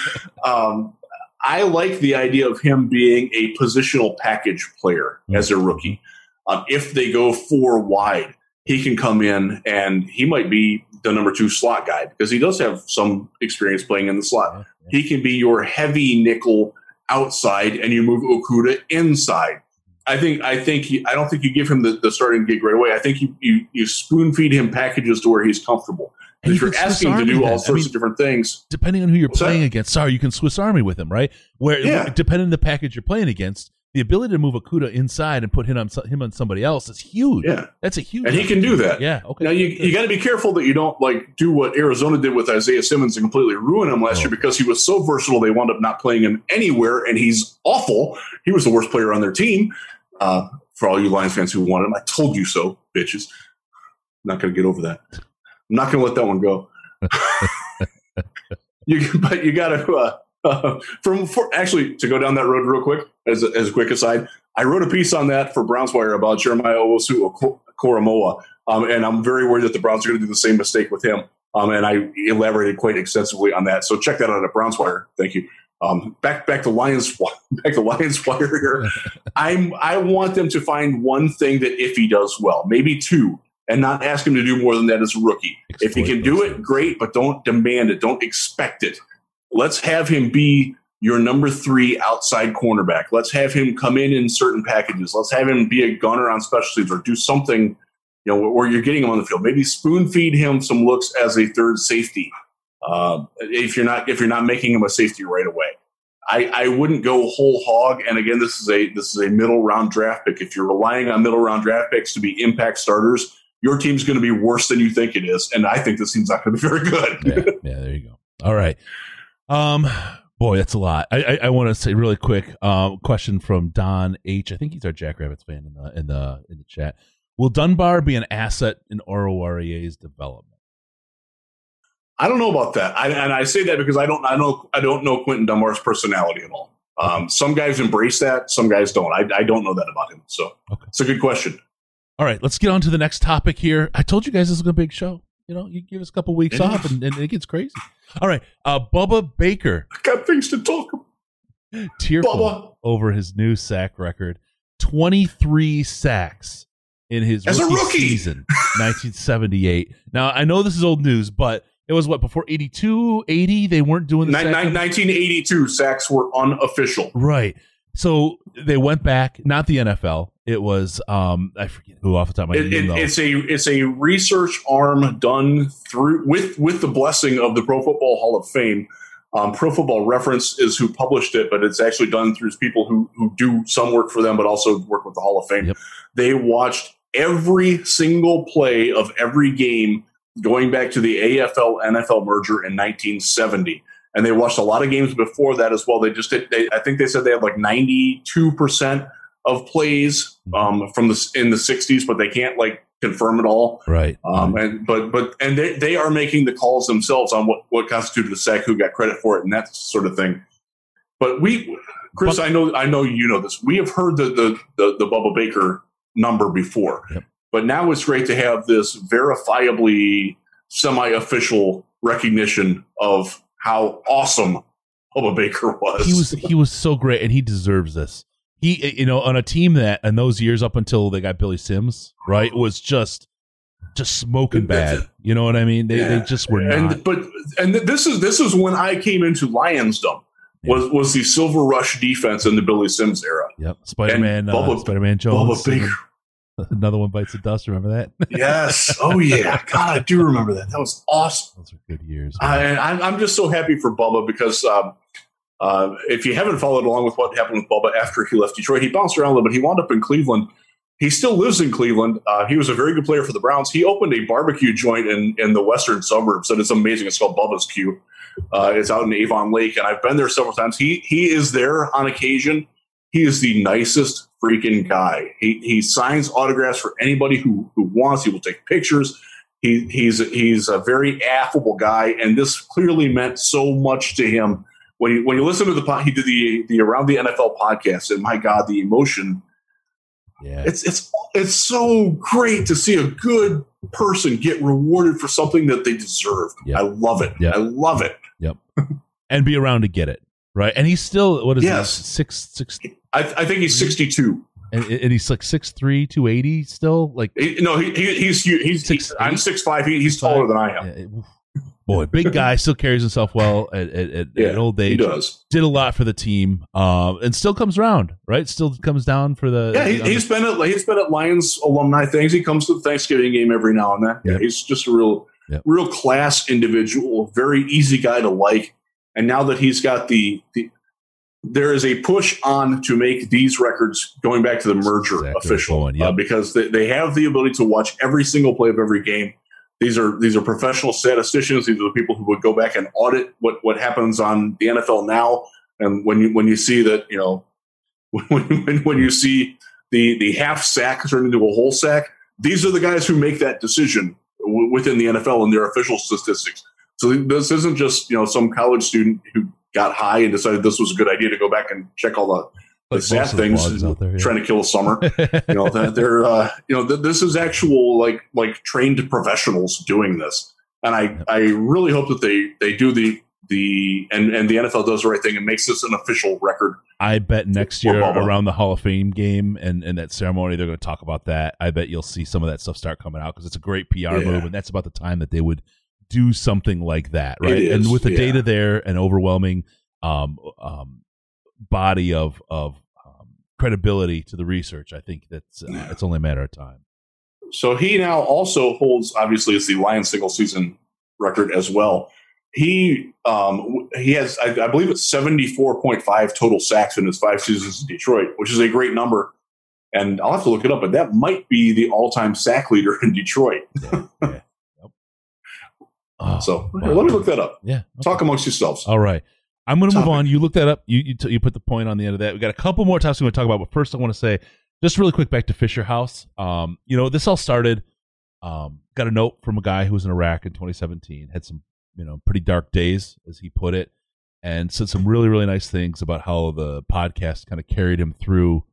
Um, I like the idea of him being a positional package player mm-hmm. as a rookie. Um, if they go four wide, he can come in and he might be the number two slot guy because he does have some experience playing in the slot. He can be your heavy nickel outside, and you move Okudah inside. I think I think he, I don't think you give him the, the starting gig right away. I think you, you, you spoon feed him packages to where he's comfortable. And if you're asking to do all sorts I mean, of different things, depending on who you're playing that? against, sorry, you can Swiss Army with him, right? Where yeah. depending on the package you're playing against, the ability to move Okudah inside and put him on him on somebody else is huge. Yeah, that's a huge. And he can do that. Yeah. Okay. Now you you got to be careful that you don't like do what Arizona did with Isaiah Simmons and completely ruin him last oh. year because he was so versatile they wound up not playing him anywhere and he's awful. He was the worst player on their team. Uh, for all you Lions fans who wanted him, I told you so, bitches. I'm not going to get over that. I'm not going to let that one go. you, but you got to. Uh, uh, from for, actually to go down that road real quick as a, as a quick aside, I wrote a piece on that for Browns Wire about Jeremiah Owusu Koramoah, um, and I'm very worried that the Browns are going to do the same mistake with him. Um, and I elaborated quite extensively on that. So check that out at Browns Wire. Thank you. Um, back back to Lions back to Lions Wire here. I'm I want them to find one thing that if he does well, maybe two, and not ask him to do more than that as a rookie. Exploit if he can do it, great, but don't demand it. Don't expect it. Let's have him be your number three outside cornerback. Let's have him come in in certain packages. Let's have him be a gunner on special teams or do something, you know, where you're getting him on the field. Maybe spoon feed him some looks as a third safety. Uh, if you're not if you're not making him a safety right away, I, I wouldn't go whole hog. And again, this is a this is a middle round draft pick. If you're relying on middle round draft picks to be impact starters, your team's going to be worse than you think it is, and I think this team's not going to be very good. yeah, yeah, there you go. All right. Um, boy, that's a lot. I I, I want to say really quick. Um, question from Don H. I think he's our Jackrabbits fan in the in the in the chat. Will Dunbar be an asset in Oruwariye's development? I don't know about that, I, and I say that because I don't I know I don't know Quinton Dunbar's personality at all. Um, some guys embrace that, some guys don't. I, I don't know that about him. So Okay. it's a good question. All right, let's get on to the next topic here. I told you guys this is a big show. You know, you give us a couple weeks Yeah. off and, and it gets crazy. All right, uh, Bubba Baker I got things to talk about. tearful Bubba. over his new sack record 23 sacks in his As a rookie, rookie. season 1978 now i know this is old news but it was what before 82 80 they weren't doing the Nin- sack 1982 sacks were unofficial. right so they went back not the nfl it was um i forget who off the top of my It, head it, it's a it's a research arm done through with with the blessing of the Pro Football Hall of Fame. Um, Pro Football Reference is who published it, but it's actually done through people who who do some work for them, but also work with the Hall of Fame. Yep. They watched every single play of every game going back to the AFL NFL merger in 1970. And they watched a lot of games before that as well. They just did, they, I think they said they had like 92% of plays um, from the in the 60s, but they can't like confirm it all. right Um, and but but and they, they are making the calls themselves on what what constituted a sack, who got credit for it, and that sort of thing. But we, Chris, But- I know I know you know this. We have heard the the the, the Bubba Baker number before, Yep. but now it's great to have this verifiably semi-official recognition of how awesome Bubba Baker was. he was he was so great and he deserves this he you know on a team that in those years up until they got billy sims right was just just smoking bad you know what i mean they, they just were not and but and this is this is when I came into Lionsdom. Was was the Silver Rush defense in the Billy Sims era? yep spider-man uh, Bubba- spider-man jones Bubba Baker. another one bites the dust remember that Yes. Oh yeah. God, I do remember that. That was awesome. those were good years I, I'm I'm just so happy for Bubba because um, uh, if you haven't followed along with what happened with Bubba after he left Detroit, he bounced around a little bit. He wound up in Cleveland. He still lives in Cleveland. Uh, he was a very good player for the Browns. He opened a barbecue joint in, in the western suburbs, and it's amazing. It's called Bubba's Q. Uh, it's out in Avon Lake, and I've been there several times. He he is there on occasion. He is the nicest freaking guy. He he signs autographs for anybody who who wants. He will take pictures. He he's he's a very affable guy, and this clearly meant so much to him. When you when you listen to the pod, he did the the around the NFL podcast, and my God, the emotion yeah it's it's it's so great to see a good person get rewarded for something that they deserve. Yeah. I love it. Yeah. I love it. Yep. and be around to get it right and he's still what is Yes. he six six I, I think he's 62. and, and he's like six three two eighty still like He, no, he, he, he's he's, he's Six I'm eight? six five. He, he's taller than I am. Yeah, boy big guy still carries himself well at, at, at, Yeah, at old He age does. did a lot for the team, um, and still comes around, right? Still comes down for the. Yeah, he, he's been at he's been at Lions alumni things. He comes to the Thanksgiving game every now and then. Yeah, he's just a real Yep. real class individual, very easy guy to like. And now that he's got the the there is a push on to make these records going back to the merger Exactly official yep. uh, because they, they have the ability to watch every single play of every game. These are these are professional statisticians. These are the people who would go back and audit what what happens on the NFL now. And when you when you see that you know when, when, you see the the half sack turned into a whole sack, these are the guys who make that decision w- within the NFL and their official statistics. So this isn't just you know some college student who got high and decided this was a good idea to go back and check all the Like stat most of the things, blogs out there, yeah. trying to kill a summer. you know they're uh, you know th- this is actual like like trained professionals doing this, and I I really hope that they they do the the and and the NFL does the right thing and makes this an official record. I bet next year Bubba. around the Hall of Fame game and, and that ceremony, they're going to talk about that. I bet you'll see some of that stuff start coming out because it's a great PR Yeah. move, and that's about the time that they would do something like that, right? and with the yeah. data there, and overwhelming um, um, body of of um, credibility to the research, I think that's uh, Yeah. it's only a matter of time. So he now also holds, obviously, it's the Lions single season record as well. He um, he has, I, I believe, it's seventy four point five total sacks in his five seasons in Detroit, which is a great number. and I'll have to look it up, but that might be the all-time sack leader in Detroit. Yeah, yeah. Yep. Oh, So wow. let me look that up. Yeah. Talk amongst yourselves. All right. I'm going to move on. You looked that up. You you, t- you put the point on the end of that. We got a couple more topics we want to talk about, but first I want to say just really quick back to Fisher House. Um, you know, this all started. Um, got a note from a guy who was in Iraq in 2017. Had some you know pretty dark days, as he put it, and said some really really nice things about how the podcast kind of carried him through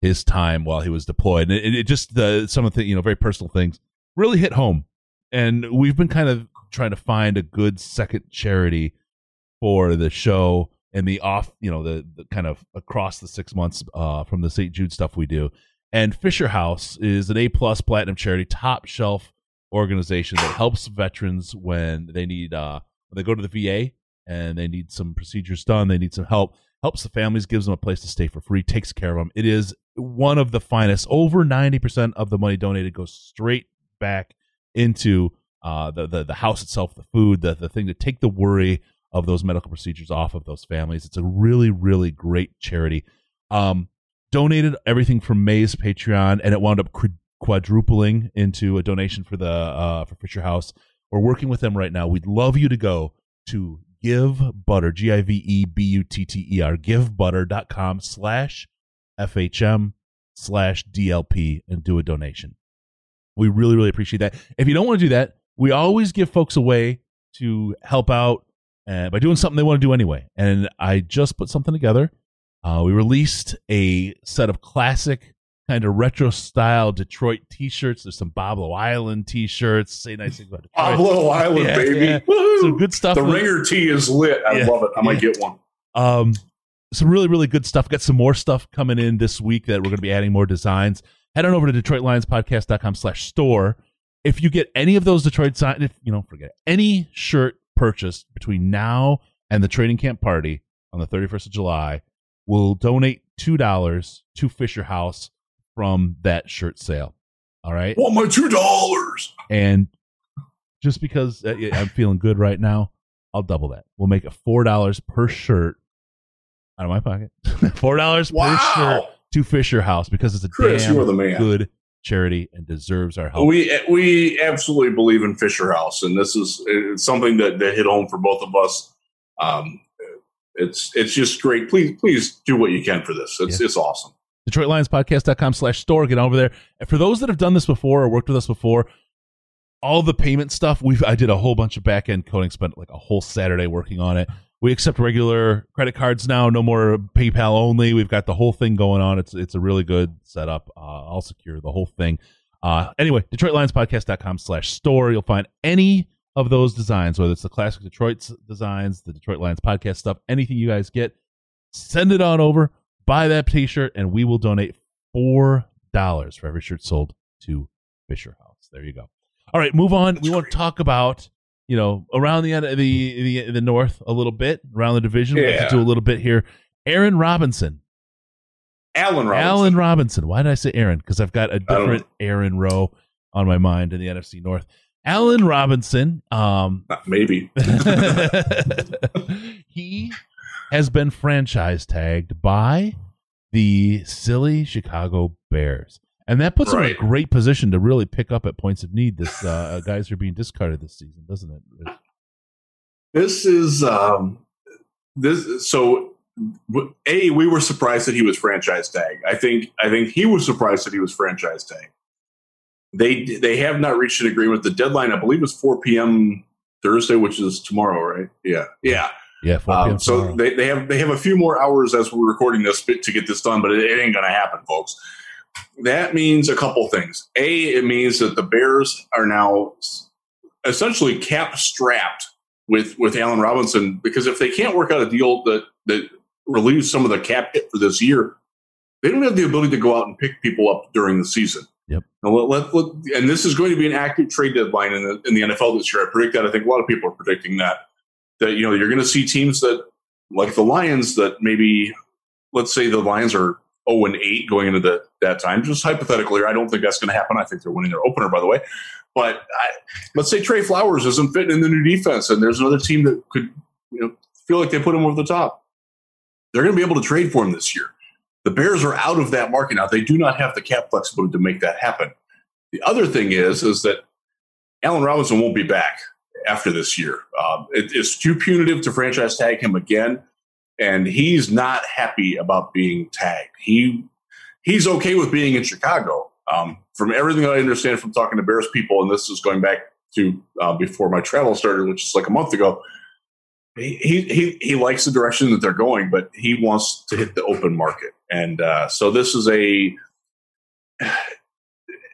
his time while he was deployed. And it, it just the some of the you know very personal things really hit home. And we've been kind of trying to find a good second charity for the show and the off, you know, the, the kind of across the six months uh, from the St. Jude stuff we do. And Fisher House is an A plus platinum charity, top shelf organization that helps veterans when they need uh, when they go to the VA and they need some procedures done, they need some help. Helps the families, gives them a place to stay for free, takes care of them. It is one of the finest. Over ninety percent of the money donated goes straight back into uh, the, the the house itself, the food, the the thing to take the worry of those medical procedures off of those families. It's a really really great charity. Um, donated everything from May's Patreon, and it wound up quadrupling into a donation for the uh, for Fisher House. We're working with them right now. We'd love you to go to Give Butter, G I V E B U T T E R, givebutter.com slash FHM slash DLP and do a donation. We really, really appreciate that. If you don't want to do that, we always give folks a way to help out uh, by doing something they want to do anyway. And I just put something together. Uh, we released a set of classic kind of retro style Detroit t-shirts. There's some Pablo Island t-shirts. Say nice things about Detroit. Pablo Island, Yeah, baby. yeah. Some good stuff. The ringer tee is lit. I Yeah. love it. I might get one. Um, some really, really good stuff. Got some more stuff coming in this week that we're going to be adding more designs. Head on over to DetroitLionsPodcast.com slash store. If you get any of those Detroit signs, if you know, forget it, any shirt purchased between now and the training camp party on the 31st of July, we'll donate $2 to Fisher House from that shirt sale. All right. Want my two dollars? And just because uh, I'm feeling good right now, I'll double that. We'll make it four dollars per shirt out of my pocket. four dollars per shirt to Fisher House because it's a Chris, damn you are the man. good charity and deserves our help. We we absolutely believe in Fisher House, and this is it's something that, that hit home for both of us. Um, it's it's just great. Please please do what you can for this. It's it's awesome. DetroitLionsPodcast.com slash store. Get over there. And for those that have done this before or worked with us before, all the payment stuff, we've I did a whole bunch of back end coding, spent like a whole Saturday working on it. We accept regular credit cards now, no more PayPal only. We've got the whole thing going on. It's it's a really good setup. Uh, I'll secure the whole thing. Uh, anyway, DetroitLionsPodcast.com slash store. You'll find any of those designs, whether it's the classic Detroit designs, the Detroit Lions podcast stuff, anything you guys get, send it on over, buy that t-shirt, and we will donate four dollars for every shirt sold to Fisher House. There you go. All right, move on. we want to talk about you know around the the the the north a little bit around the division. Yeah. do a little bit here. Aaron Robinson, Alan Robinson. Allen Robinson. Why did I say Aaron? Because I've got a different Aaron Rowe on my mind in the NFC North. Allen Robinson. Um, Uh, Maybe. he has been franchise tagged by the silly Chicago Bears. And that puts him in a great position to really pick up at points of need. This uh, guys are being discarded this season, doesn't it? This is um, this. So, A, we were surprised that he was franchise tag. I think I think he was surprised that he was franchise tag. They they have not reached an agreement. The deadline, I believe, is four p.m. Thursday, which is tomorrow, right? Yeah, yeah. Yeah, 4 p.m. Um, so they, they have they have a few more hours as we're recording this bit to get this done, but it, it ain't going to happen, folks. That means a couple things. A, it means that the Bears are now essentially cap strapped with with Allen Robinson because if they can't work out a deal that that relieves some of the cap hit for this year, they don't have the ability to go out and pick people up during the season. Yep. Now, let, let, and this is going to be an active trade deadline in the in the NFL this year. I predict that. I think a lot of people are predicting that that you know you're going to see teams that like the Lions that maybe let's say the Lions are 0 and 8 going into the, that time. Just hypothetically, I don't think that's going to happen. I think they're winning their opener, by the way. But I, let's say Trey Flowers isn't fitting in the new defense, and there's another team that could you know feel like they put him over the top. They're going to be able to trade for him this year. The Bears are out of that market now. They do not have the cap flexibility to make that happen. The other thing is, is that Allen Robinson won't be back after this year. Um, it, it's too punitive to franchise tag him again, and he's not happy about being tagged. He he's okay with being in Chicago. Um, from everything I understand from talking to Bears people, and this is going back to uh, before my travel started, which is like a month ago. He, he he likes the direction that they're going, but he wants to hit the open market, and uh, so this is a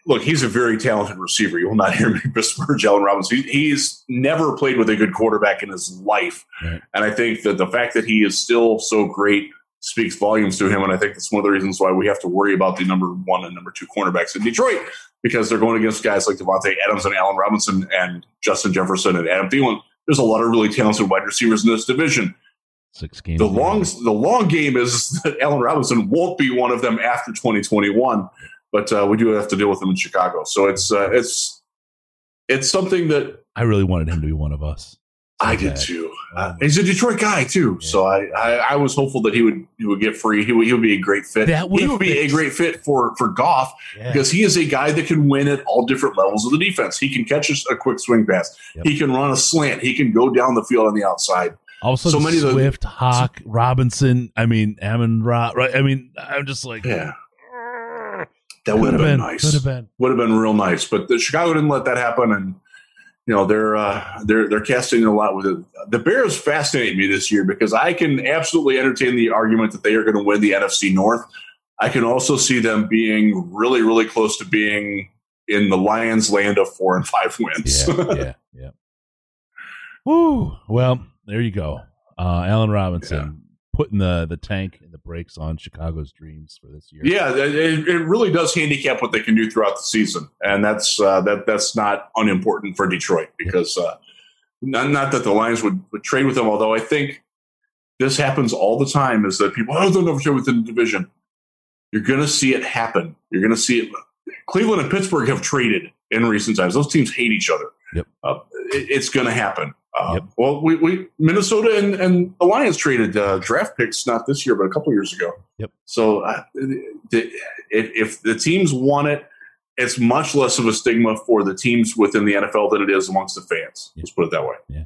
look, he's a very talented receiver. You will not hear me besmirch Allen Robinson. He, he's never played with a good quarterback in his life. Right. And I think that the fact that he is still so great speaks volumes to him. And I think that's one of the reasons why we have to worry about the number one and number two cornerbacks in Detroit because they're going against guys like Davante Adams and Allen Robinson and Justin Jefferson and Adam Thielen. There's a lot of really talented wide receivers in this division. Six games. The long, the long game is that Allen Robinson won't be one of them after 2021 but uh, we do have to deal with him in Chicago. So it's uh, it's it's something that I really wanted him to be one of us. So I did too. Uh, he's a Detroit guy too, yeah. so I, I, I was hopeful that he would he would get free. He would, he would be a great fit. That he would be a great fit for for Goff yeah. because he is a guy that can win at all different levels of the defense. He can catch a, quick swing pass. Yep. He can run a slant. He can go down the field on the outside. Also, so many Swift, the, Hawk, Robinson. I mean, Amon Ra. Right? I mean, I'm just like, yeah. That would have been, been, nice. Would have been. Would have been real nice. But the Chicago didn't let that happen, and you know they're uh, they're they're casting a lot with it. The Bears fascinate me this year because I can absolutely entertain the argument that they are going to win the NFC North. I can also see them being really really close to being in the Lions' land of four and five wins. yeah, yeah, yeah. Woo! Well, there you go. Uh, Allen Robinson putting the the tank brakes on Chicago's dreams for this year. Yeah, it, it really does handicap what they can do throughout the season, and that's uh, that that's not unimportant for Detroit because uh, not, not that the Lions would, would trade with them, although I think this happens all the time. Is that people oh they'll never trade within the division. You're going to see it happen. You're going to see it. Cleveland and Pittsburgh have traded in recent times. Those teams hate each other. Yep. Uh, it, it's going to happen. Uh, yep. Well, we, we Minnesota and, and Alliance traded uh, draft picks not this year, but a couple years ago. Yep. So uh, the, if, if the teams want it, it's much less of a stigma for the teams within the NFL than it is amongst the fans. Let's put it that way. Yeah.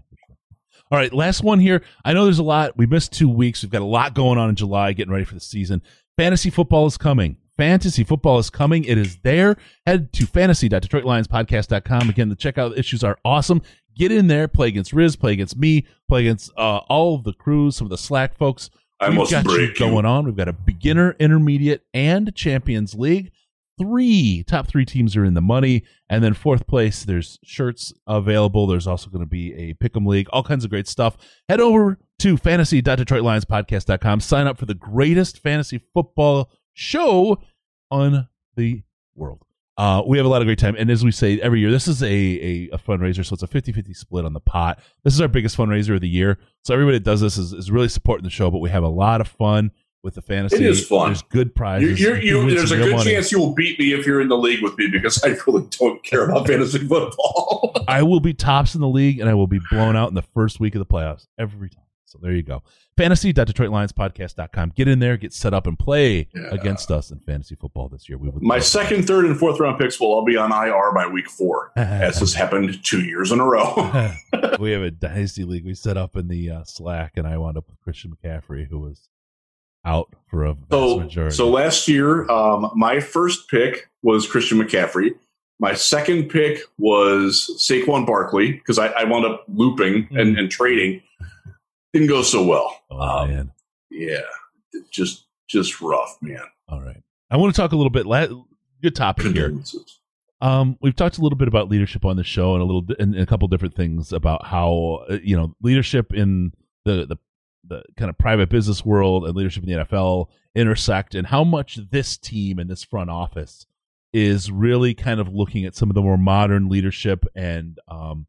All right, last one here. I know there's a lot. We missed two weeks. We've got a lot going on in July, getting ready for the season. Fantasy football is coming. Fantasy football is coming. It is there. Head to fantasy.detroitlionspodcast.com. Again, the checkout issues are awesome get in there, play against Riz, play against me, play against uh, all of the crews, some of the Slack folks. I We've got you going on. We've got a beginner, intermediate, and Champions League. Three top three teams are in the money, and then fourth place. There's shirts available. There's also going to be a pick'em league, all kinds of great stuff. Head over to fantasy.detroitlionspodcast.com. Sign up for the greatest fantasy football show on the world. Uh, we have a lot of great time. And as we say every year, this is a, a, a, fundraiser. So it's a 50 50 split on the pot. This is our biggest fundraiser of the year. So everybody that does this is, is really supporting the show, but we have a lot of fun with the fantasy. It is fun. There's good prizes. You're, you're, you there's a good money. chance you will beat me if you're in the league with me because I really don't care about fantasy football. I will be tops in the league and I will be blown out in the first week of the playoffs every time. So there you go. Fantasy.DetroitLionsPodcast.com. Get in there, get set up, and play yeah. against us in fantasy football this year. We would My second, third, and fourth round picks will all be on IR by week four, as has happened two years in a row. we have a dynasty league we set up in the uh, Slack, and I wound up with Christian McCaffrey, who was out for a so, majority. So last year, um, my first pick was Christian McCaffrey. My second pick was Saquon Barkley because I, I wound up looping mm. and, and trading didn't go so well. Oh, um, man. Yeah, just just rough, man. All right, I want to talk a little bit. Good topic here. Um, we've talked a little bit about leadership on the show, and a little, and a couple different things about how uh, you know leadership in the the the kind of private business world and leadership in the NFL intersect, and how much this team and this front office is really kind of looking at some of the more modern leadership and um,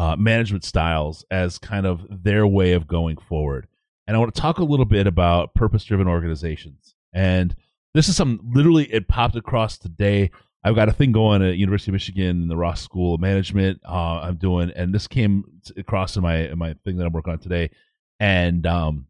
uh, management styles as kind of their way of going forward. And I want to talk a little bit about purpose driven organizations. And this is something literally it popped across today. I've got a thing going at University of Michigan in the Ross School of Management. Uh, I'm doing, and this came across in my in my thing that I'm working on today. And um,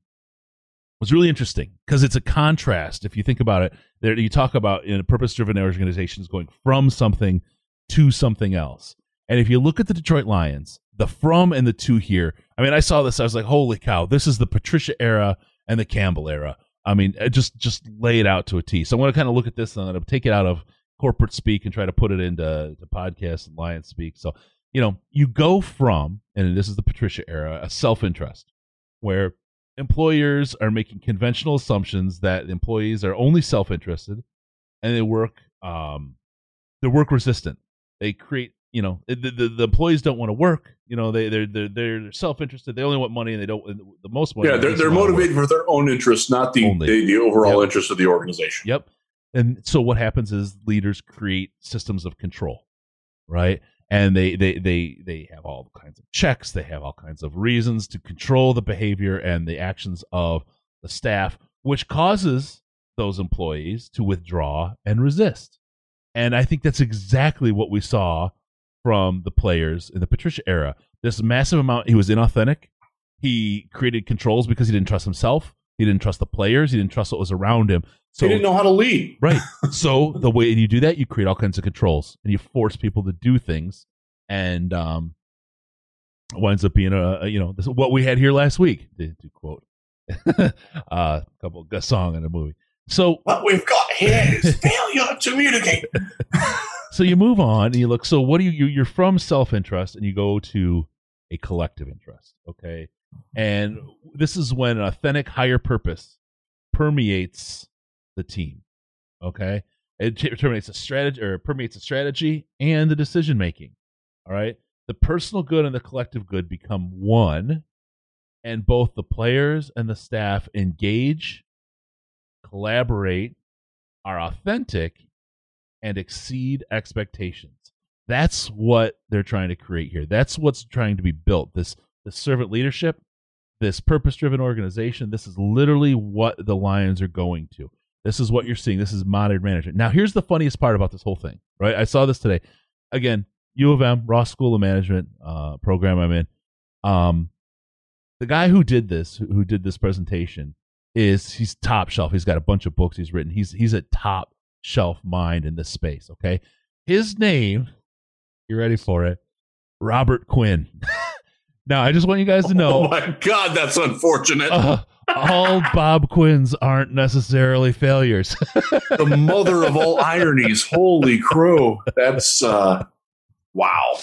was really interesting because it's a contrast. If you think about it, there you talk about in purpose-driven organizations going from something to something else. And if you look at the Detroit Lions, the from and the to here, I mean, I saw this, I was like, holy cow, this is the Patricia era and the Campbell era. I mean, just just lay it out to a T. So I'm going to kind of look at this and I'm going to take it out of corporate speak and try to put it into the podcast and Lions speak. So, you know, you go from, and this is the Patricia era, a self interest where employers are making conventional assumptions that employees are only self interested and they work um, they're work resistant. They create you know the, the, the employees don't want to work you know they they're they're, they're self-interested they only want money and they don't the most money yeah they're, they're motivated for their own interest not the the, the, overall yep. interest of the organization. Yep. And so what happens is leaders create systems of control right? And they they they they have all kinds of checks they have all kinds of reasons to control the behavior and the actions of the staff which causes those employees to withdraw and resist. And i think that's exactly what we saw from the players in the Patricia era. This massive amount, he was inauthentic. He created controls because he didn't trust himself. He didn't trust the players. He didn't trust what was around him. So he didn't know how to lead. Right. so the way you do that, you create all kinds of controls and you force people to do things, and um, winds up being a, a you know this, what we had here last week. To, to quote uh, a couple a song in a movie. So what we've got here is failure to communicate. So you move on and you look. So what do you, you you're from self interest and you go to a collective interest. Okay, and this is when an authentic higher purpose permeates the team. Okay, it terminates a strategy or permeates a strategy and the decision making. All right, the personal good and the collective good become one, and both the players and the staff engage, collaborate, are authentic, and exceed expectations. That's what they're trying to create here. That's what's trying to be built. This this servant leadership, this purpose-driven organization, this is literally what the Lions are going to. This is what you're seeing. This is modern management. Now, here's the funniest part about this whole thing, right? I saw this today. Again, U of M, Ross School of Management uh, program I'm in. Um, the guy who did this, who did this presentation, is he's top shelf. He's got a bunch of books he's written. He's he's a top shelf mind in this space. Okay, his name. You ready for it? Robert Quinn. now, I just want you guys to know. Oh my God, that's unfortunate. Uh, all Bob Quinns aren't necessarily failures. the mother of all ironies. Holy crow. That's uh wow.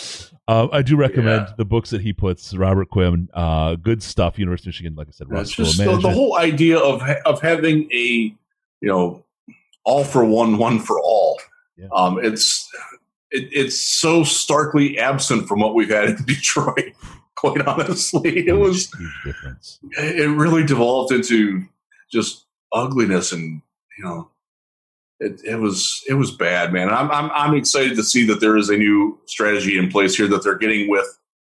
Uh, I do recommend yeah. the books that he puts. Robert Quinn, uh, good stuff. University of Michigan, like I said, Ross just the, the, whole idea of of having a you know all for one, one for all. Yeah. Um, it's it, it's so starkly absent from what we've had in Detroit. Quite honestly, it was it really devolved into just ugliness and you know it, it was it was bad, man. I'm, I'm I'm excited to see that there is a new strategy in place here that they're getting with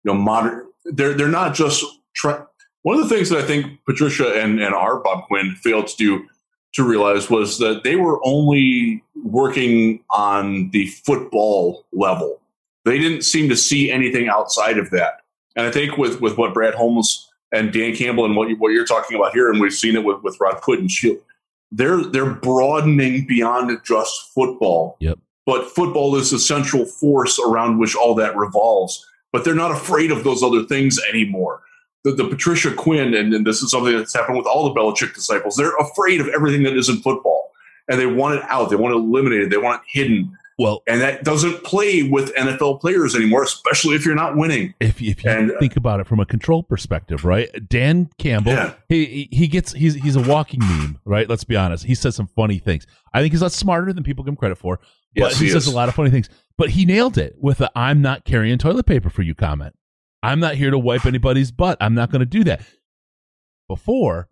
you know modern. They're they're not just try, one of the things that I think Patricia and and our Bob Quinn failed to do to realize was that they were only working on the football level. They didn't seem to see anything outside of that. And I think with, with what Brad Holmes and Dan Campbell and what, you, what you're talking about here, and we've seen it with, with Rod Wood and Sheila, they're, they're broadening beyond just football. Yep. But football is the central force around which all that revolves. But they're not afraid of those other things anymore the, the Patricia Quinn, and, and, this is something that's happened with all the Belichick disciples. They're afraid of everything that isn't football, and they want it out. They want it eliminated. They want it hidden. Well, and that doesn't play with NFL players anymore, especially if you're not winning. If, if you and, uh, think about it from a control perspective, right? Dan Campbell, yeah. he he gets he's he's a walking meme, right? Let's be honest. He says some funny things. I think he's a lot smarter than people give him credit for. But yes, he, he says a lot of funny things. But he nailed it with the "I'm not carrying toilet paper for you" comment. I'm not here to wipe anybody's butt. I'm not going to do that. Before,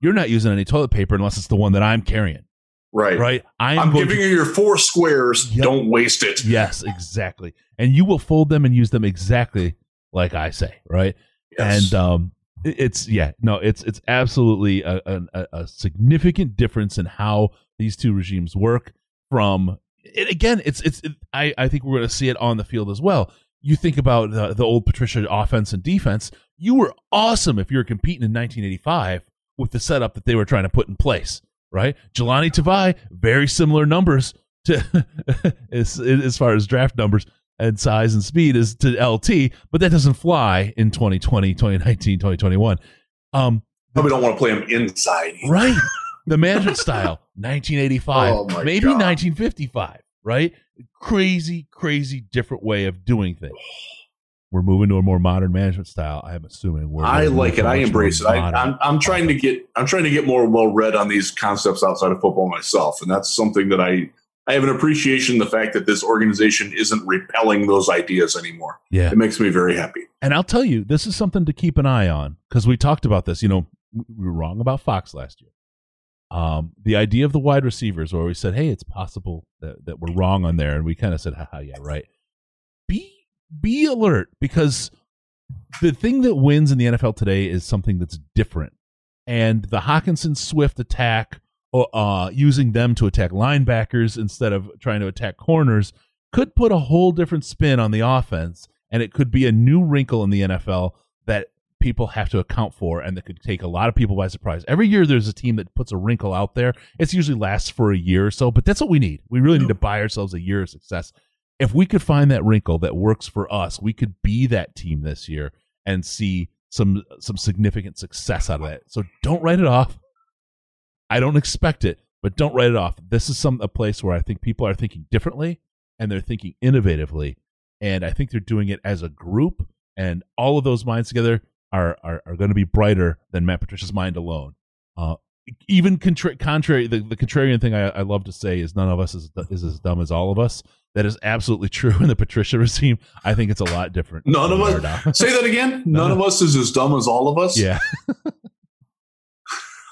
you're not using any toilet paper unless it's the one that I'm carrying. Right. Right. I am giving to, you your four squares. Yep. Don't waste it. Yes, exactly. And you will fold them and use them exactly like I say. Right. Yes. And um, it's yeah no it's it's absolutely a, a, a significant difference in how these two regimes work from it, again it's it's it, I, I think we're going to see it on the field as well you think about the, the old Patricia offense and defense, you were awesome if you were competing in 1985 with the setup that they were trying to put in place, right? Jahlani Tavai, very similar numbers to as, as far as draft numbers and size and speed as to LT, but that doesn't fly in 2020, 2019, 2021. Um, Probably don't want to play him inside. right. The management style, 1985, Oh, maybe God. 1955, right? Crazy, crazy different way of doing things. We're moving to a more modern management style. I'm assuming. We're I like it. I embrace it. I, I'm, I'm trying to get I'm trying to get more well read on these concepts outside of football myself, and that's something that I I have an appreciation the fact that this organization isn't repelling those ideas anymore. yeah. It makes me very happy. And I'll tell you, this is something to keep an eye on because we talked about this. You know, we were wrong about Fox last year. Um, the idea of the wide receivers, where we said, "Hey, it's possible that, that we're wrong on there," and we kind of said, "Haha, yeah, right." Be be alert because the thing that wins in the NFL today is something that's different, and the Hockenson Swift attack, uh, using them to attack linebackers instead of trying to attack corners, could put a whole different spin on the offense, and it could be a new wrinkle in the NFL that people have to account for and that could take a lot of people by surprise. Every year there's a team that puts a wrinkle out there. It's usually lasts for a year or so, but that's what we need. We really need to buy ourselves a year of success. If we could find that wrinkle that works for us, we could be that team this year and see some some significant success out of that. So don't write it off. I don't expect it, but don't write it off. This is some a place where I think people are thinking differently and they're thinking innovatively, and I think they're doing it as a group. And all of those minds together are are, are going to be brighter than Matt Patricia's mind alone. Uh, even contra- contrary, the, the contrarian thing I, I love to say is none of us is, is as dumb as all of us. That is absolutely true in the Patricia regime. I think it's a lot different. None of us-. Say that again. None of us is as dumb as all of us. yeah.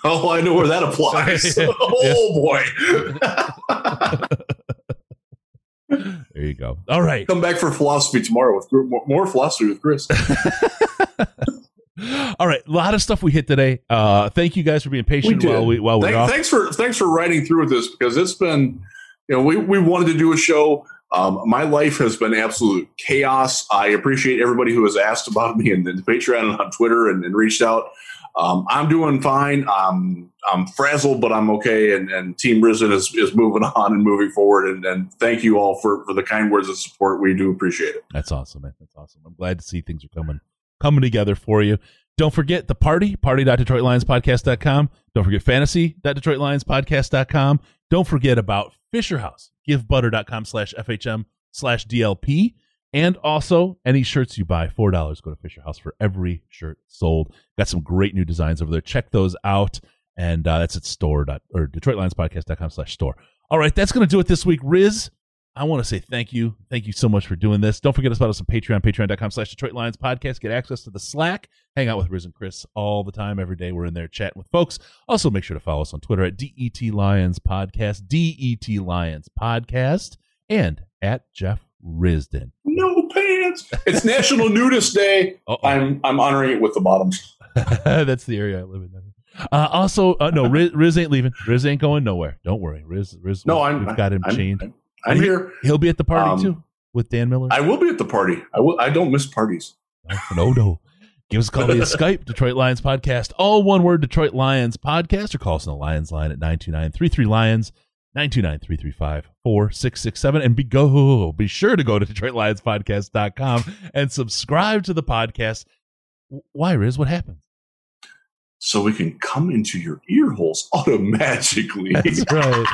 Oh, I know where that applies. oh boy. There you go. All right. Come back for philosophy tomorrow with more- more philosophy with Chris. All right, a lot of stuff we hit today. Uh, thank you guys for being patient did. while we while we're off. thanks for thanks for riding through with this because it's been you know we we wanted to do a show. Um, my life has been absolute chaos. I appreciate everybody who has asked about me and, and Patreon and on Twitter and, and reached out. Um, I'm doing fine. Um, I'm frazzled, but I'm okay. And, and Team Risdon is, is moving on and moving forward. And, and thank you all for, for the kind words of support. We do appreciate it. That's awesome, man. That's awesome. I'm glad to see things are coming coming together for you. Don't forget the party, party.detroitlionspodcast.com. Don't forget fantasy.detroitlionspodcast.com. Don't forget about Fisher House, givebutter.com slash FHM slash DLP. And also, any shirts you buy, $4 go to Fisher House for every shirt sold. Got some great new designs over there. Check those out. And uh, that's at store dot, or DetroitLionsPodcast.com slash store. All right, that's going to do it this week. Riz, I want to say thank you. Thank you so much for doing this. Don't forget about us on Patreon, patreon.com slash Detroit Lions Podcast. Get access to the Slack. Hang out with Riz and Chris all the time, every day. We're in there chatting with folks. Also, make sure to follow us on Twitter at DET Lions Podcast, DET Lions Podcast, and at Jeff Risdon. No pants. It's National Nudist Day. Uh-oh. I'm I'm honoring it with the bottoms. That's the area I live in. Uh, also, uh, no, Riz, Riz ain't leaving. Riz ain't going nowhere. Don't worry. Riz, Riz No, I'm we've got him I'm, chained. I'm, I'm here. He'll be at the party Um, too with Dan Miller. I will be at the party. I will. I don't miss parties. No, no. Give us a call via Skype, Detroit Lions Podcast. All one word, Detroit Lions Podcast, or call us on the Lions line at 929 Lions, 929 4667 And be go be sure to go to DetroitLionsPodcast.com and subscribe to the podcast. Why, Riz? What happened? So we can come into your ear holes automatically. That's right.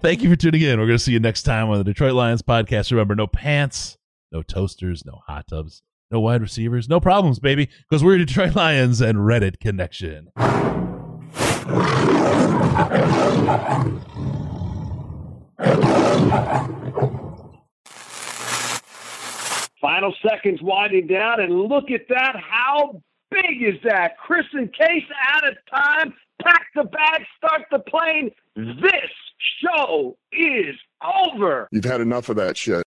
Thank you for tuning in. We're going to see you next time on the Detroit Lions Podcast. Remember, no pants, no toasters, no hot tubs, no wide receivers, no problems, baby, because we're Detroit Lions and Reddit Connection. Final seconds winding down, and look at that. How big is that? Chris and Case out of time. Pack the bag, start the plane. This show is over. You've had enough of that shit.